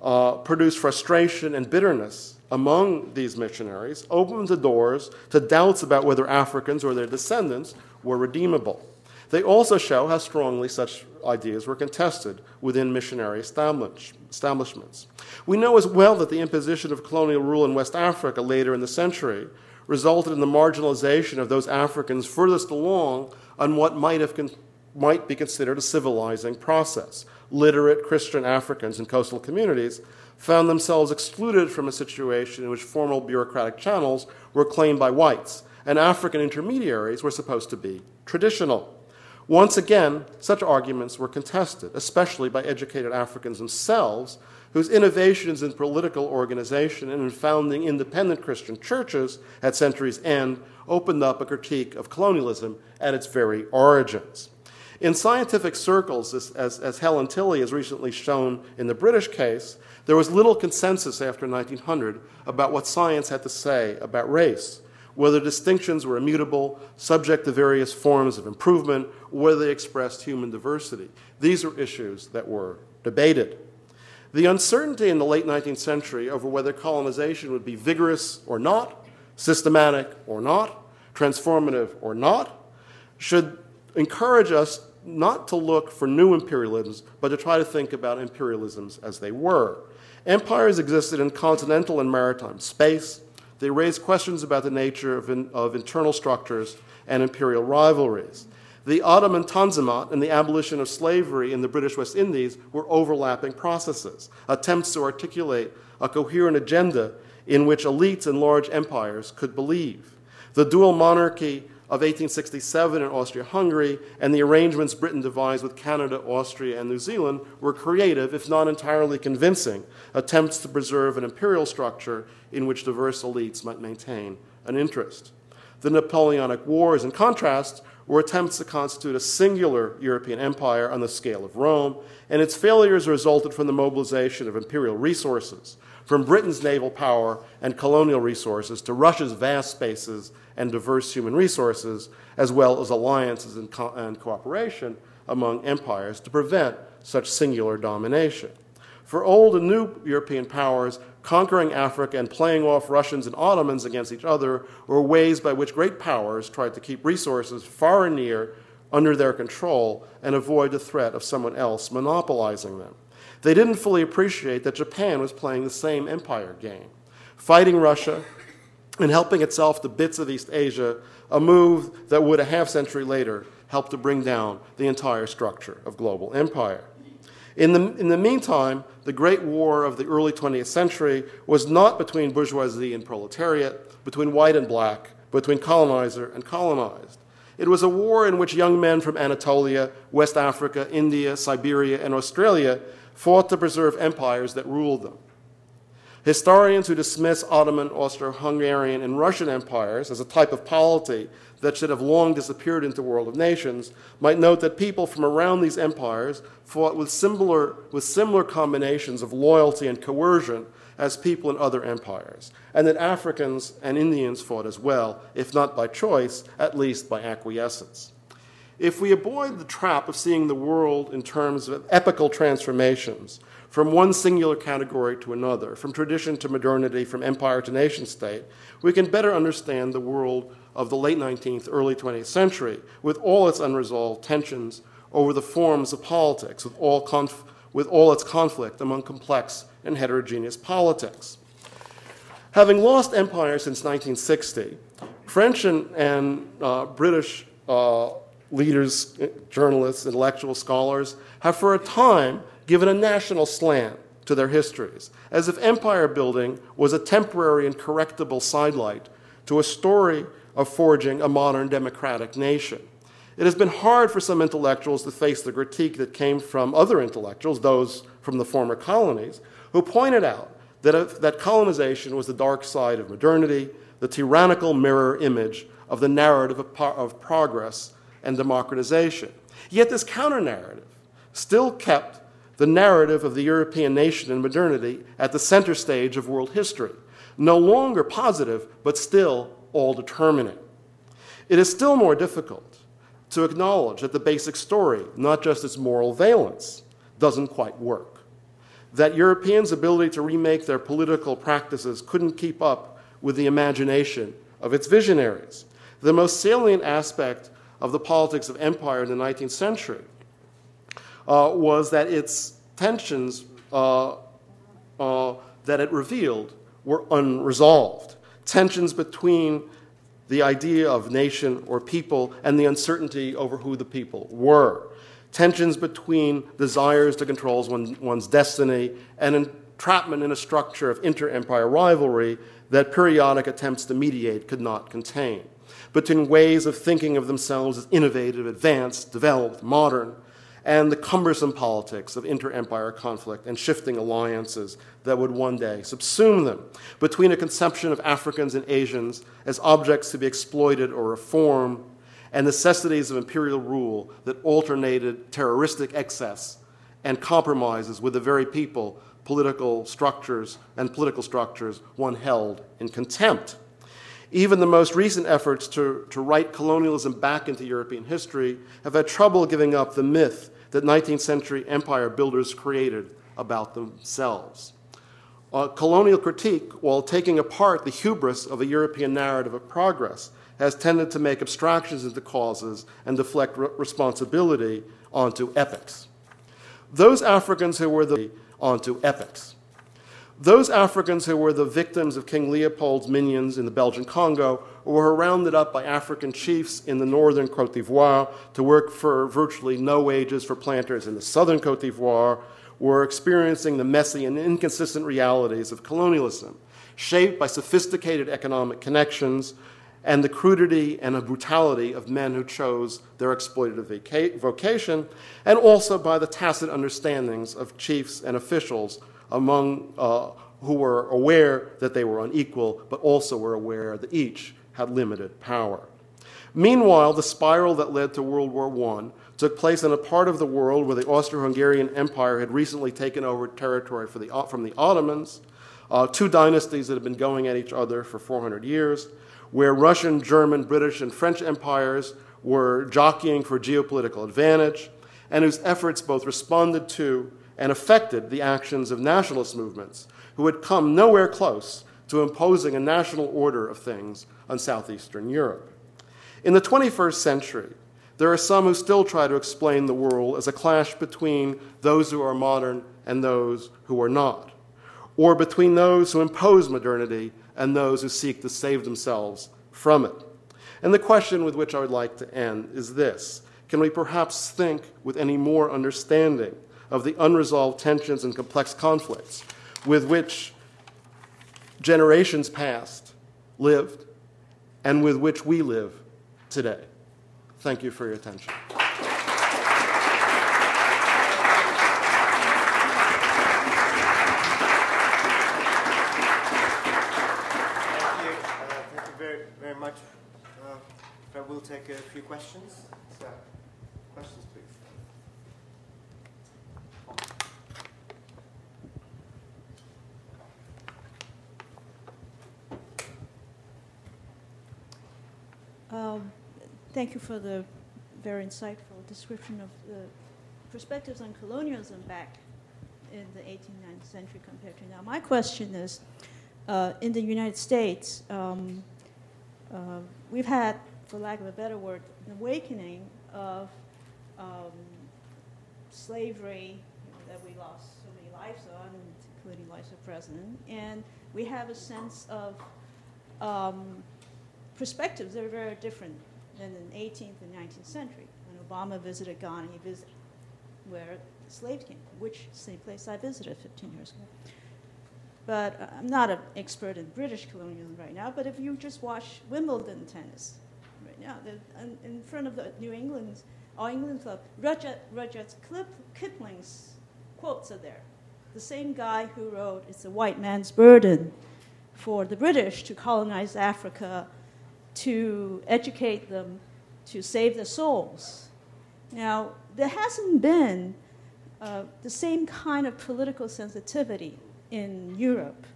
uh, produced frustration and bitterness among these missionaries, opened the doors to doubts about whether Africans or their descendants were redeemable. They also show how strongly such ideas were contested within missionary establishments. We know as well that the imposition of colonial rule in West Africa later in the century resulted in the marginalization of those Africans furthest along on what might, have con- might be considered a civilizing process. Literate Christian Africans in coastal communities found themselves excluded from a situation in which formal bureaucratic channels were claimed by whites, and African intermediaries were supposed to be traditional. Once again, such arguments were contested, especially by educated Africans themselves, whose innovations in political organization and in founding independent Christian churches at century's end opened up a critique of colonialism at its very origins. In scientific circles, as, as, as, Helen Tilley has recently shown in the British case, there was little consensus after 1900 about what science had to say about race, whether distinctions were immutable, subject to various forms of improvement, or whether they expressed human diversity. These were issues that were debated. The uncertainty in the late 19th century over whether colonization would be vigorous or not, systematic or not, transformative or not, should encourage us not to look for new imperialisms, but to try to think about imperialisms as they were. Empires existed in continental and maritime space. They raised questions about the nature of, in, of internal structures and imperial rivalries. The Ottoman Tanzimat and the abolition of slavery in the British West Indies were overlapping processes, attempts to articulate a coherent agenda in which elites and large empires could believe. The dual monarchy of 1867 in Austria Hungary and the arrangements Britain devised with Canada, Austria, and New Zealand were creative, if not entirely convincing, attempts to preserve an imperial structure in which diverse elites might maintain an interest. The Napoleonic Wars, in contrast, were attempts to constitute a singular European empire on the scale of Rome, and its failures resulted from the mobilization of imperial resources, from Britain's naval power and colonial resources to Russia's vast spaces and diverse human resources, as well as alliances and, co- and cooperation among empires to prevent such singular domination. For old and new European powers, conquering Africa and playing off Russians and Ottomans against each other were ways by which great powers tried to keep resources far and near under their control and avoid the threat of someone else monopolizing them. They didn't fully appreciate that Japan was playing the same empire game, fighting Russia and helping itself to bits of East Asia, a move that would a half century later help to bring down the entire structure of global empire. In the, in the meantime, the great war of the early 20th century was not between bourgeoisie and proletariat, between white and black, between colonizer and colonized. It was a war in which young men from Anatolia, West Africa, India, Siberia, and Australia fought to preserve empires that ruled them. Historians who dismiss Ottoman, Austro Hungarian, and Russian empires as a type of polity that should have long disappeared into the world of nations might note that people from around these empires fought with similar, with similar combinations of loyalty and coercion as people in other empires, and that Africans and Indians fought as well, if not by choice, at least by acquiescence. If we avoid the trap of seeing the world in terms of epical transformations, from one singular category to another, from tradition to modernity, from empire to nation state, we can better understand the world of the late 19th, early 20th century with all its unresolved tensions over the forms of politics, with all, conf- with all its conflict among complex and heterogeneous politics. Having lost empire since 1960, French and, and uh, British uh, leaders, journalists, intellectual scholars have for a time given a national slant to their histories, as if empire building was a temporary and correctable sidelight to a story of forging a modern democratic nation. It has been hard for some intellectuals to face the critique that came from other intellectuals, those from the former colonies, who pointed out that, if, that colonization was the dark side of modernity, the tyrannical mirror image of the narrative of, of progress and democratization. Yet this counter narrative still kept the narrative of the European nation and modernity at the center stage of world history, no longer positive, but still all determining. It is still more difficult to acknowledge that the basic story, not just its moral valence, doesn't quite work. That Europeans' ability to remake their political practices couldn't keep up with the imagination of its visionaries. The most salient aspect of the politics of empire in the 19th century uh, was that its tensions uh, uh, that it revealed were unresolved. Tensions between the idea of nation or people and the uncertainty over who the people were. Tensions between desires to control one, one's destiny and entrapment in a structure of inter empire rivalry that periodic attempts to mediate could not contain. Between ways of thinking of themselves as innovative, advanced, developed, modern, and the cumbersome politics of inter empire conflict and shifting alliances that would one day subsume them, between a conception of Africans and Asians as objects to be exploited or reformed, and necessities of imperial rule that alternated terroristic excess and compromises with the very people, political structures, and political structures one held in contempt. Even the most recent efforts to, to write colonialism back into European history have had trouble giving up the myth that 19th century empire builders created about themselves. Uh, colonial critique, while taking apart the hubris of a European narrative of progress, has tended to make abstractions into causes and deflect re- responsibility onto epics. Those Africans who were the onto epics. Those Africans who were the victims of King Leopold's minions in the Belgian Congo were rounded up by African chiefs in the northern Cote d'Ivoire to work for virtually no wages for planters in the southern Cote d'Ivoire were experiencing the messy and inconsistent realities of colonialism, shaped by sophisticated economic connections and the crudity and the brutality of men who chose their exploitative vocation, and also by the tacit understandings of chiefs and officials among uh, who were aware that they were unequal, but also were aware that each had limited power. Meanwhile, the spiral that led to World War I took place in a part of the world where the Austro Hungarian Empire had recently taken over territory the, from the Ottomans, uh, two dynasties that had been going at each other for 400 years, where Russian, German, British, and French empires were jockeying for geopolitical advantage, and whose efforts both responded to and affected the actions of nationalist movements who had come nowhere close to imposing a national order of things on southeastern Europe. In the 21st century, there are some who still try to explain the world as a clash between those who are modern and those who are not, or between those who impose modernity and those who seek to save themselves from it. And the question with which I would like to end is this Can we perhaps think with any more understanding of the unresolved tensions and complex conflicts with which generations past lived and with which we live today. Thank you for your attention. Thank you. Uh, thank you very, very much. Uh, I will take a few questions. So, questions, please. Um, Thank you for the very insightful description of the perspectives on colonialism back in the 18th, 19th century compared to now. My question is, uh, in the United States, um, uh, we've had, for lack of a better word, an awakening of um, slavery that we lost so many lives on, including lives of president, and we have a sense of um, perspectives that are very different than in the 18th and 19th century. When Obama visited Ghana, he visited where slaves came from, which same place I visited 15 years ago. But uh, I'm not an expert in British colonialism right now, but if you just watch Wimbledon tennis right now, in- front of the New England, All England Club, Rudyard, Rudyard Kip- Kipling's quotes are there. The same guy who wrote It's a White Man's Burden for the British to colonize Africa to educate them, to save their souls. Now, there hasn't been uh, the same kind of political sensitivity in Europe,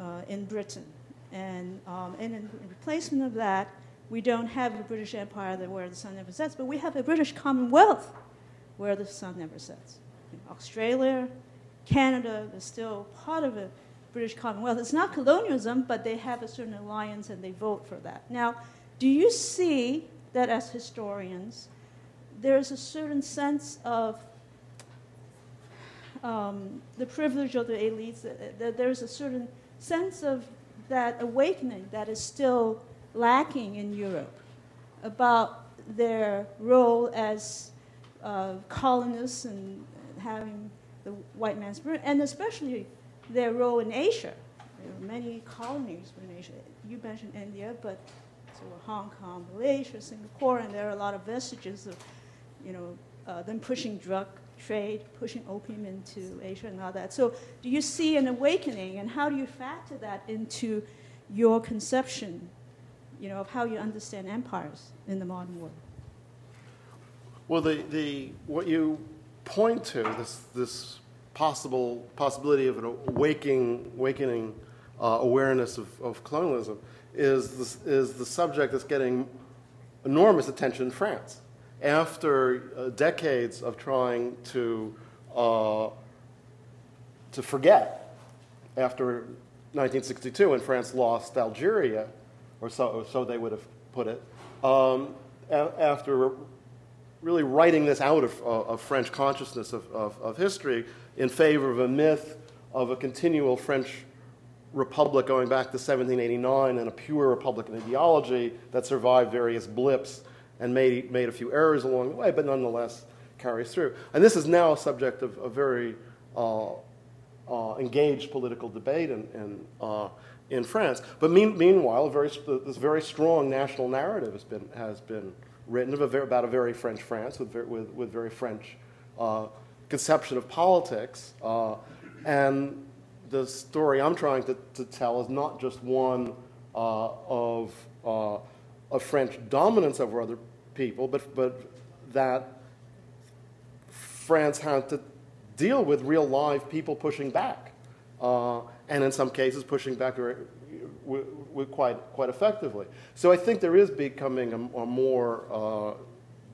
uh, in Britain. And, um, and in replacement of that, we don't have a British Empire where the sun never sets, but we have a British Commonwealth where the sun never sets. Australia, Canada is still part of a British Commonwealth. It's not colonialism, but they have a certain alliance and they vote for that. Now, do you see that as historians, there's a certain sense of um, the privilege of the elites, that, that there's a certain sense of that awakening that is still lacking in Europe about their role as uh, colonists and having the white man's spirit, and especially their role in Asia. There were many colonies in Asia. You mentioned India, but so Hong Kong, Malaysia, Singapore, and there are a lot of vestiges of, you know, uh, them pushing drug trade, pushing opium into Asia and all that. So, do you see an awakening, and how do you factor that into your conception, you know, of how you understand empires in the modern world? Well, the, the, what you point to, this, this possible possibility of an awakening, awakening uh, awareness of, of colonialism, is, this, is the subject that's getting enormous attention in France. After uh, decades of trying to, uh, to forget, after 1962, when France lost Algeria, or so, or so they would have put it, um, a- after really writing this out of, uh, of French consciousness of, of, of history in favor of a myth of a continual French republic going back to 1789 and a pure Republican ideology that survived various blips and made, made a few errors along the way, but nonetheless carries through. And this is now a subject of a very uh, uh, engaged political debate in, in, uh, in France. But mean, meanwhile, very, this very strong national narrative has been, has been written a very, about a very French France with, with, with very French uh, conception of politics. Uh, and the story I'm trying to, to tell is not just one uh, of, uh, of French dominance over other people, but, but that France had to deal with real live people pushing back, uh, and in some cases pushing back very, w- w- quite, quite effectively. So I think there is becoming a, a more uh,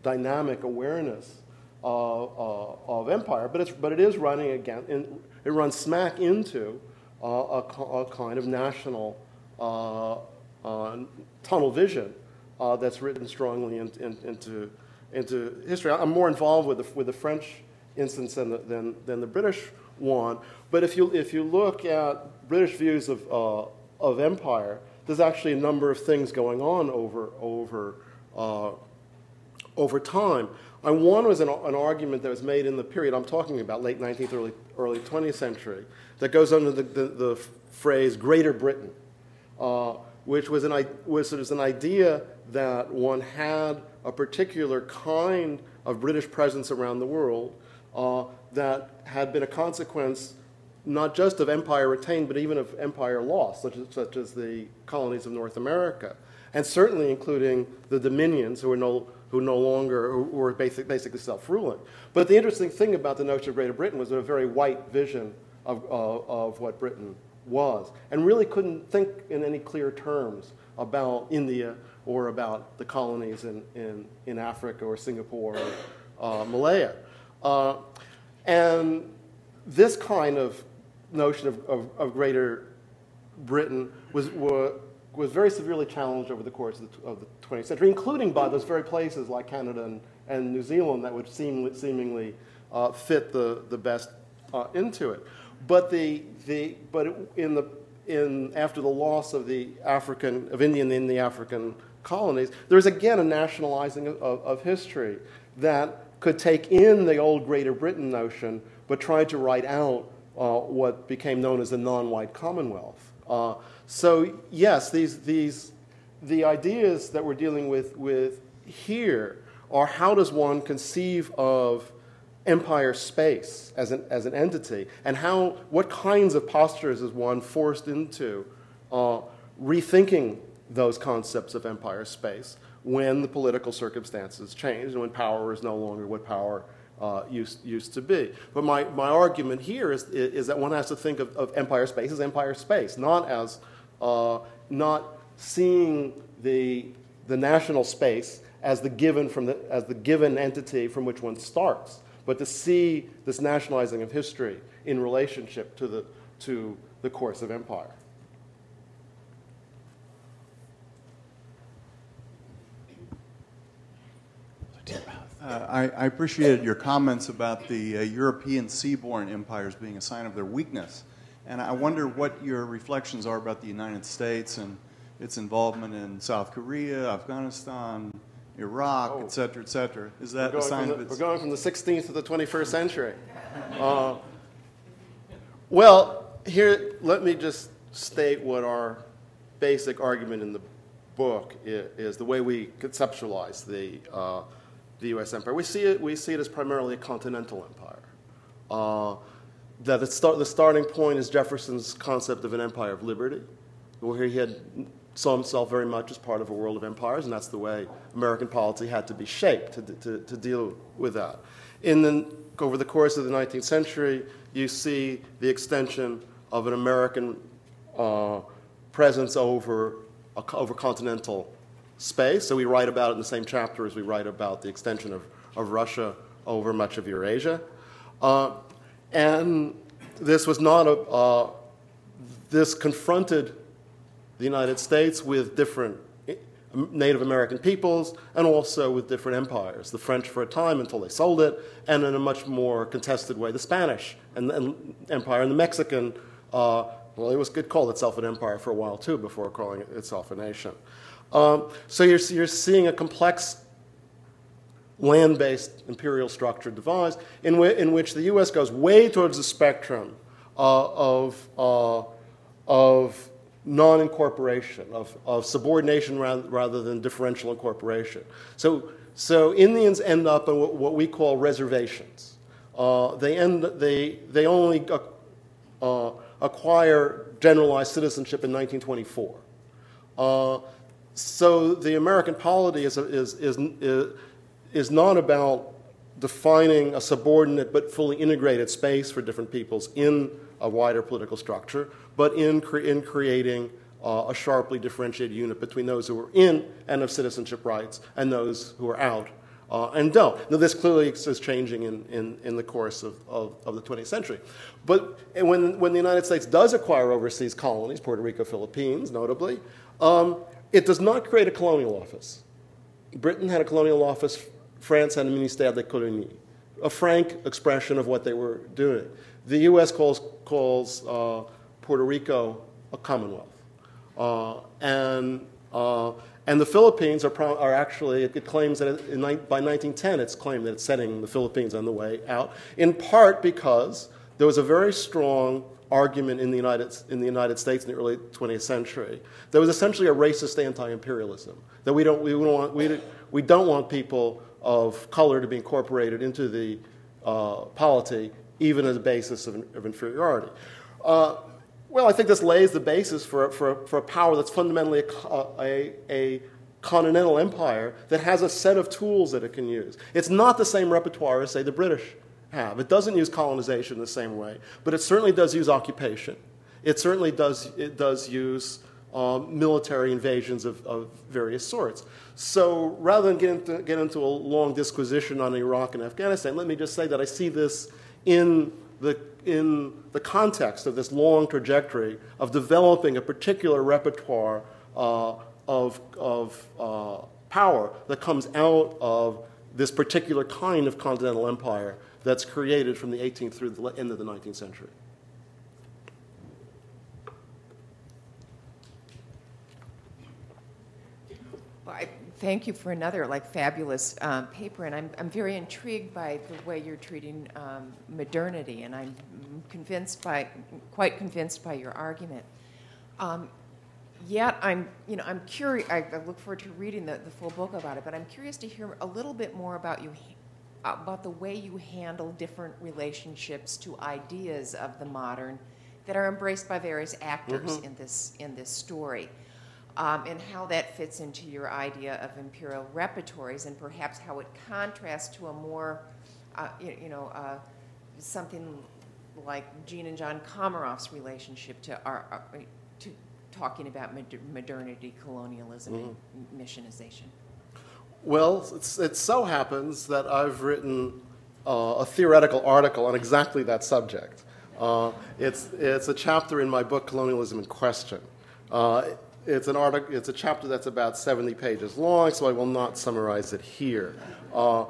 dynamic awareness of empire, but, it's, but it is running again, in, it runs smack into uh, a, a kind of national uh, uh, tunnel vision uh, that's written strongly in, in, into, into history. I'm more involved with the, with the French instance than the, than, than the British one, but if you, if you look at British views of, uh, of empire, there's actually a number of things going on over, over, uh, over time. And one was an, an, argument that was made in the period I'm talking about, late 19th, early, early 20th century, that goes under the, the, the phrase Greater Britain, uh, which was an, was, an idea that one had a particular kind of British presence around the world uh, that had been a consequence not just of empire retained, but even of empire lost, such as, such as the colonies of North America, and certainly including the dominions who were no, who no longer who were basic, basically self-ruling. But the interesting thing about the notion of Greater Britain was a very white vision of, uh, of what Britain was, and really couldn't think in any clear terms about India or about the colonies in, in, in Africa or Singapore or uh, Malaya. Uh, and this kind of notion of, of, of Greater Britain was, was, was, very severely challenged over the course of the, of the, 20th century, including by those very places like Canada and, and New Zealand that would seem, seemingly uh, fit the, the best uh, into it. But, the, the, but in the, in, after the loss of the African, of Indian in the African colonies, there's again a nationalizing of, of, of history that could take in the old Greater Britain notion, but try to write out uh, what became known as the non-white Commonwealth. Uh, so yes, these, these, the ideas that we're dealing with, with here are how does one conceive of empire space as an, as an entity, and how, what kinds of postures is one forced into uh, rethinking those concepts of empire space when the political circumstances change and when power is no longer what power uh, used, used to be. But my, my argument here is, is that one has to think of, of empire space as empire space, not as uh, not seeing the, the national space as the given from the, as the given entity from which one starts, but to see this nationalizing of history in relationship to the, to the course of empire. Uh, I, I, appreciated your comments about the uh, European seaborne empires being a sign of their weakness. And I wonder what your reflections are about the United States and its involvement in South Korea, Afghanistan, Iraq, oh. et cetera, et cetera. Is that a sign the, of its... We're going from the 16th to the 21st century. (laughs) Uh, well, here, let me just state what our basic argument in the book is, is the way we conceptualize the uh, the U.S. empire. We see it, we see it as primarily a continental empire. Uh, that the, start, the starting point is Jefferson's concept of an empire of liberty, where he had saw himself very much as part of a world of empires, and that's the way American policy had to be shaped to, to, to deal with that. In the, over the course of the 19th century, you see the extension of an American uh, presence over, over continental space. So we write about it in the same chapter as we write about the extension of, of Russia over much of Eurasia. Uh, and this was not a, uh, this confronted the United States with different Native American peoples and also with different empires. The French for a time until they sold it, and in a much more contested way, the Spanish and, and Empire and the Mexican. Uh, well, it was it called itself an empire for a while too before calling itself a nation. Um, so you're, you're seeing a complex land based imperial structure devised in, w- in which the US goes way towards the spectrum uh, of, uh, of non incorporation, of, of subordination rather, rather than differential incorporation. So, so Indians end up in what, what we call reservations. Uh, they, end, they, they only uh, acquire generalized citizenship in 1924. Uh, so the American polity is, is, is, is not about defining a subordinate but fully integrated space for different peoples in a wider political structure, but in, cre- in creating uh, a sharply differentiated unit between those who are in and of citizenship rights and those who are out uh, and don't. Now, this clearly is changing in, in, in the course of, of, of, the 20th century. But when, when the United States does acquire overseas colonies, Puerto Rico, Philippines, notably, um, it does not create a colonial office. Britain had a colonial office, France had a ministère des colonies, a frank expression of what they were doing. The U.S. calls, calls uh, Puerto Rico a commonwealth. Uh, and, uh, And the Philippines are, are actually, it claims that it, by 1910, it's claimed that it's setting the Philippines on the way out, in part because there was a very strong argument in the United, in the United States in the early 20th century that was essentially a racist anti imperialism. That we don't, we, don't want, we, we don't want people of color to be incorporated into the uh, polity, even as a basis of, of inferiority. Uh, well, I think this lays the basis for, for, for a power that's fundamentally a, a, a, continental empire that has a set of tools that it can use. It's not the same repertoire as, say, the British have. It doesn't use colonization the same way, but it certainly does use occupation. It certainly does, it does use um, military invasions of, of, various sorts. So rather than get into, get into a long disquisition on Iraq and Afghanistan, let me just say that I see this in the in the context of this long trajectory of developing a particular repertoire uh, of, of uh, power that comes out of this particular kind of continental empire that's created from the 18th through the end of the 19th century. Thank you for another like fabulous um, paper, and I'm, I'm very intrigued by the way you're treating um, modernity, and I'm convinced by quite convinced by your argument. Um, yet I'm you know I'm curious. I, I, look forward to reading the, the full book about it, but I'm curious to hear a little bit more about you about the way you handle different relationships to ideas of the modern that are embraced by various actors mm-hmm. in this in this story um, and how that fits into your idea of imperial repertories and perhaps how it contrasts to a more, uh, you, you, know, uh, something like Jean and John Comaroff's relationship to our, uh, to talking about modernity, colonialism, mm-hmm. and missionization. Well, it so happens that I've written uh, a theoretical article on exactly that subject. Uh, it's, it's a chapter in my book, Colonialism in Question. Uh, it's an article. It's a chapter that's about 70 pages long, so I will not summarize it here. Uh,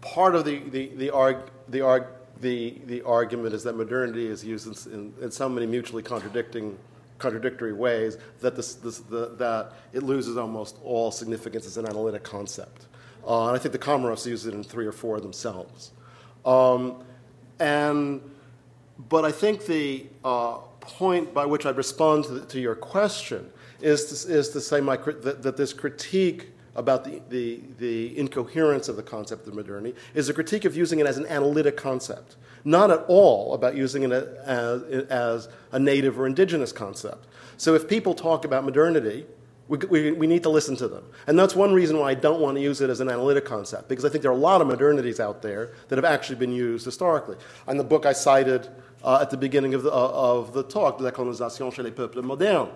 part of the the the, arg, the, arg, the, the argument is that modernity is used in, in, in so many mutually contradicting contradictory ways that this, this, the, that it loses almost all significance as an analytic concept. Uh, and I think the Comaroffs use it in three or four themselves. Um, and but I think the uh, point by which I respond to, the, to your question is to, is to say my, that, that this critique about the, the, the incoherence of the concept of modernity is a critique of using it as an analytic concept, not at all about using it as, as a native or indigenous concept. So if people talk about modernity, we, we, we, need to listen to them. And that's one reason why I don't want to use it as an analytic concept, because I think there are a lot of modernities out there that have actually been used historically. In the book I cited uh, at the beginning of the, uh, of the talk, La colonisation chez les peuples modernes,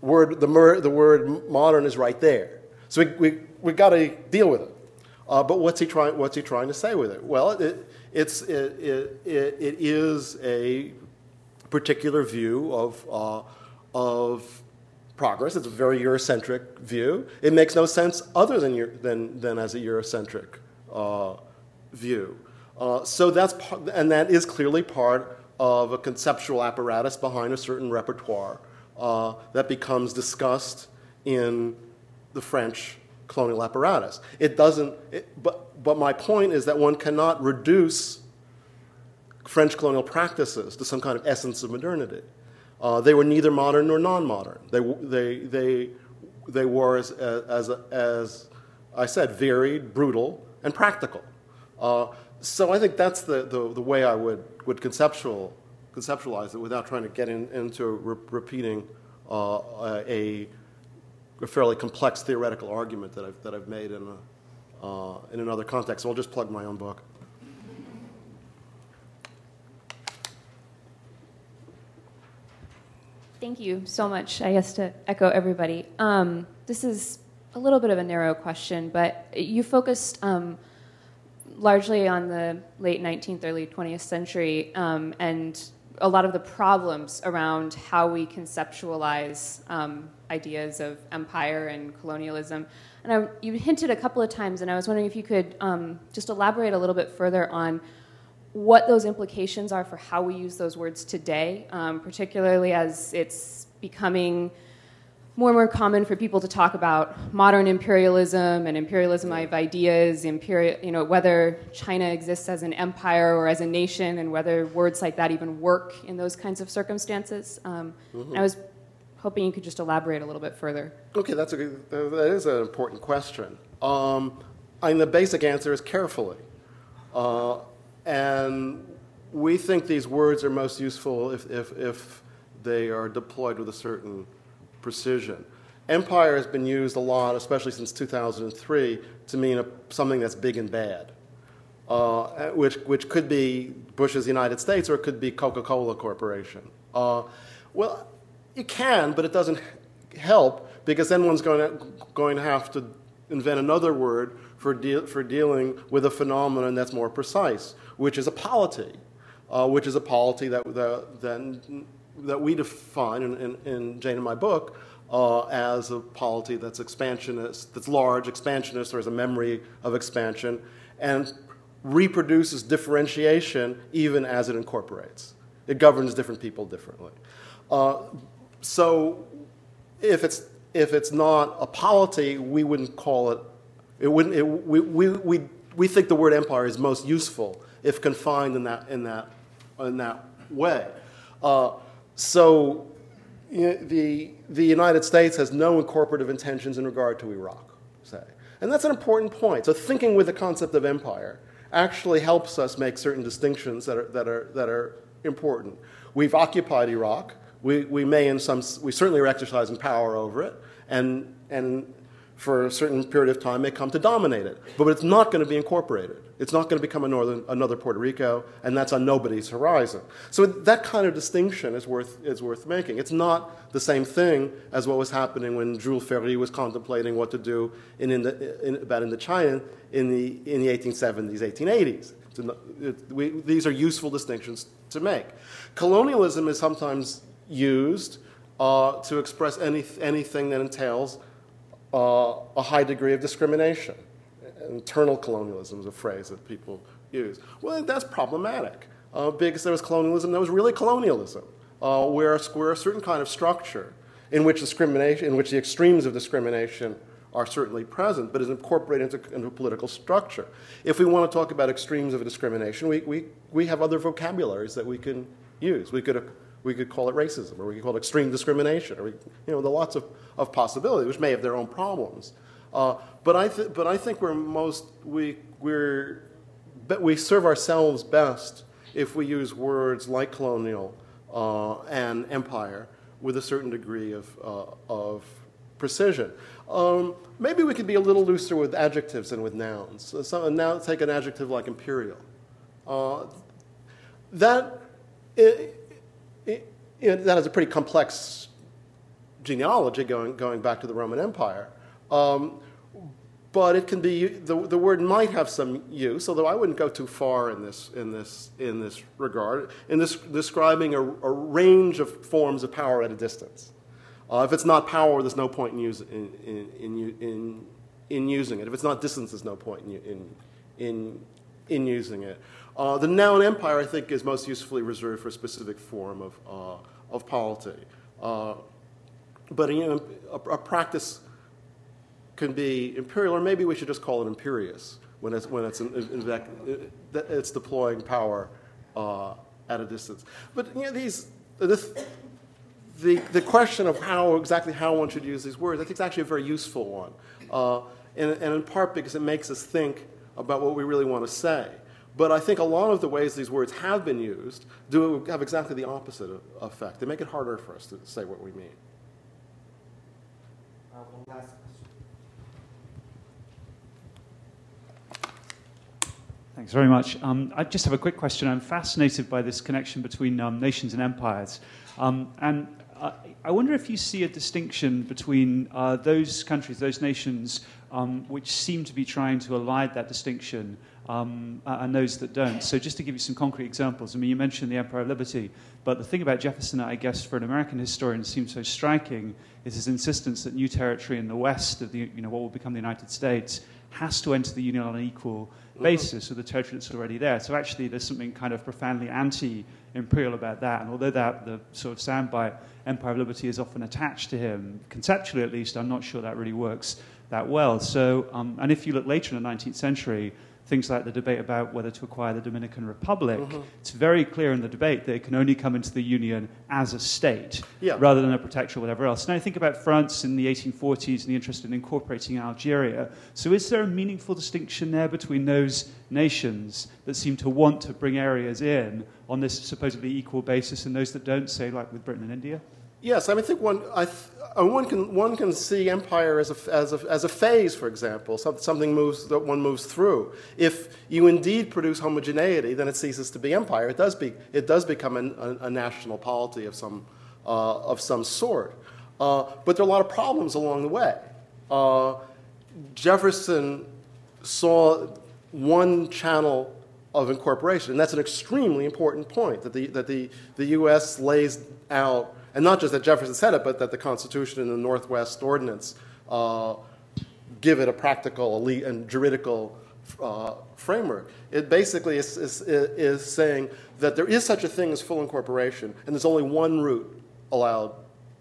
word, the, the word modern is right there. So we, we, we got to deal with it. Uh, but what's he, trying, what's he trying to say with it? Well, it, it's, it, it, it is a particular view of, uh, of progress. It's a very Eurocentric view. It makes no sense other than, than, than as a Eurocentric uh, view. Uh, so that's, and that is clearly part of a conceptual apparatus behind a certain repertoire uh, that becomes discussed in the French colonial apparatus. It doesn't, it, but, but my point is that one cannot reduce French colonial practices to some kind of essence of modernity. Uh, they were neither modern nor non modern. They, they, they, they were, as, as, as I said, varied, brutal, and practical. Uh, so I think that's the, the, the, way I would, would conceptual, conceptualize it without trying to get in, into re- repeating uh, a, a, fairly complex theoretical argument that I've, that I've made in, a, uh, in another context. So I'll just plug my own book. Thank you so much. I guess to echo everybody. Um, this is a little bit of a narrow question, but you focused um, largely on the late 19th, early 20th century, um, and a lot of the problems around how we conceptualize um, ideas of empire and colonialism. And I, you hinted a couple of times, and I was wondering if you could um, just elaborate a little bit further on what those implications are for how we use those words today, um, particularly as it's becoming more and more common for people to talk about modern imperialism and imperialism of ideas, imperial, you know, whether China exists as an empire or as a nation, and whether words like that even work in those kinds of circumstances. Um, mm-hmm. I was hoping you could just elaborate a little bit further. Okay, that's a good, that is an important question. Um, I mean, the basic answer is carefully, uh, and we think these words are most useful if, if, if they are deployed with a certain precision. Empire has been used a lot, especially since 2003, to mean a, something that's big and bad, uh, which, which could be Bush's United States or it could be Coca Cola Corporation. Uh, well, you can, but it doesn't help because then one's going to, going to have to invent another word for, de- for dealing with a phenomenon that's more precise, which is a polity, uh, which is a polity that, that, that that we define in, in, in Jane and my book uh, as a polity that's expansionist, that's large, expansionist, or has a memory of expansion, and reproduces differentiation even as it incorporates. It governs different people differently. Uh, so if it's, if it's not a polity, we wouldn't call it, it wouldn't, it, we, we, we, we think the word empire is most useful if confined in that, in that, in that way. Uh, so the, the United States has no incorporative intentions in regard to Iraq, say. And that's an important point. So thinking with the concept of empire actually helps us make certain distinctions that are, that are, that are important. We've occupied Iraq. We, we may in some, we certainly are exercising power over it. And, and for a certain period of time may come to dominate it. But it's not going to be incorporated. It's not going to become northern, another Puerto Rico, and that's on nobody's horizon. So that kind of distinction is worth, is worth making. It's not the same thing as what was happening when Jules Ferry was contemplating what to do in, in the, in, about Indochina in the, in the 1870s, 1880s. It, we, these are useful distinctions to make. Colonialism is sometimes used uh, to express any, anything that entails uh, a high degree of discrimination. Internal colonialism is a phrase that people use. Well, that's problematic uh, because there was colonialism that was really colonialism, uh, where, where a certain kind of structure in which discrimination, in which the extremes of discrimination are certainly present, but is incorporated into, into, a political structure. If we want to talk about extremes of discrimination, we, we, we have other vocabularies that we can use. We could we could call it racism, or we could call it extreme discrimination, or we, you know, there are lots of, of possibilities, which may have their own problems. Uh, but, I but I think we're most, we, we're, we serve ourselves best if we use words like colonial uh, and empire with a certain degree of, uh, of precision. Um, maybe we could be a little looser with adjectives than with nouns. So, now take an adjective like imperial. Uh, that, it, you know, that has a pretty complex genealogy going, going back to the Roman Empire. Um, but it can be the, the word might have some use, although I wouldn't go too far in this in this in this regard. In this describing a, a range of forms of power at a distance. Uh, if it's not power, there's no point in, use, in, in, in, in, using it. If it's not distance, there's no point in, in, in, in using it. Uh, the noun empire, I think, is most usefully reserved for a specific form of, uh, of polity. Uh, but you know, a, a, practice can be imperial, or maybe we should just call it imperious when it's, when it's, in, in, in, it's deploying power uh, at a distance. But you know, these, this, the, the question of how exactly how one should use these words, I think is actually a very useful one. Uh, and, and in part because it makes us think about what we really want to say. But I think a lot of the ways these words have been used do have exactly the opposite effect. They make it harder for us to say what we mean. Uh, one last Thanks very much. Um, I just have a quick question. I'm fascinated by this connection between um, nations and empires. Um, and uh, I wonder if you see a distinction between uh, those countries, those nations, um, which seem to be trying to elide that distinction um, and those that don't. So, just to give you some concrete examples, I mean, you mentioned the Empire of Liberty, but the thing about Jefferson, I guess, for an American historian seems so striking is his insistence that new territory in the west of the, you know, what will become the United States has to enter the Union on an equal basis with the territory that's already there. So actually, there's something kind of profoundly anti-imperial about that. And although that the sort of soundbite Empire of Liberty is often attached to him, conceptually at least, I'm not sure that really works that well. So, um, and if you look later in the 19th century, things like the debate about whether to acquire the Dominican Republic, mm-hmm. it's very clear in the debate that it can only come into the Union as a state yeah. rather than a protectorate or whatever else. Now, I think about France in the 1840s and the interest in incorporating Algeria. So, is there a meaningful distinction there between those nations that seem to want to bring areas in on this supposedly equal basis and those that don't, say, like with Britain and India? Yes, I, mean, I think one, I th- uh, one, can, one can see empire as a, as a, as a phase, for example, something moves, that one moves through. If you indeed produce homogeneity, then it ceases to be empire. It does, be, it does become an, a, a, national polity of some, uh, of some sort. Uh, but there are a lot of problems along the way. Uh, Jefferson saw one channel of incorporation, and that's an extremely important point that the, that the, the U.S. lays out and not just that Jefferson said it, but that the Constitution and the Northwest Ordinance uh, give it a practical elite and juridical uh, framework. It basically is, is, is, saying that there is such a thing as full incorporation, and there's only one route allowed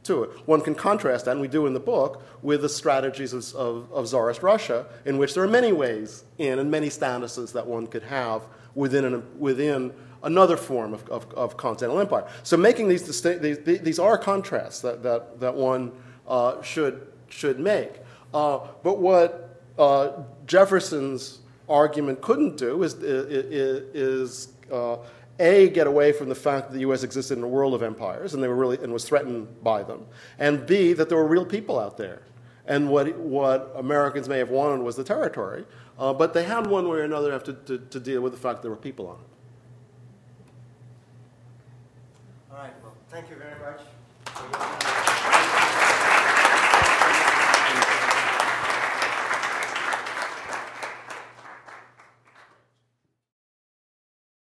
to it. One can contrast that, and we do in the book, with the strategies of, of, of Tsarist Russia, in which there are many ways in and many statuses that one could have within, an, within another form of, of, of continental empire. So making these, these, these are contrasts that, that, that one uh, should, should make. Uh, but what uh, Jefferson's argument couldn't do is, is, is uh, a get away from the fact that the U.S. existed in a world of empires and they were really and was threatened by them, and b that there were real people out there, and what what Americans may have wanted was the territory, uh, but they had one way or another have to, to, to deal with the fact that there were people on it. Thank you very much.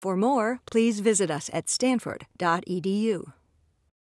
For more, please visit us at stanford.edu.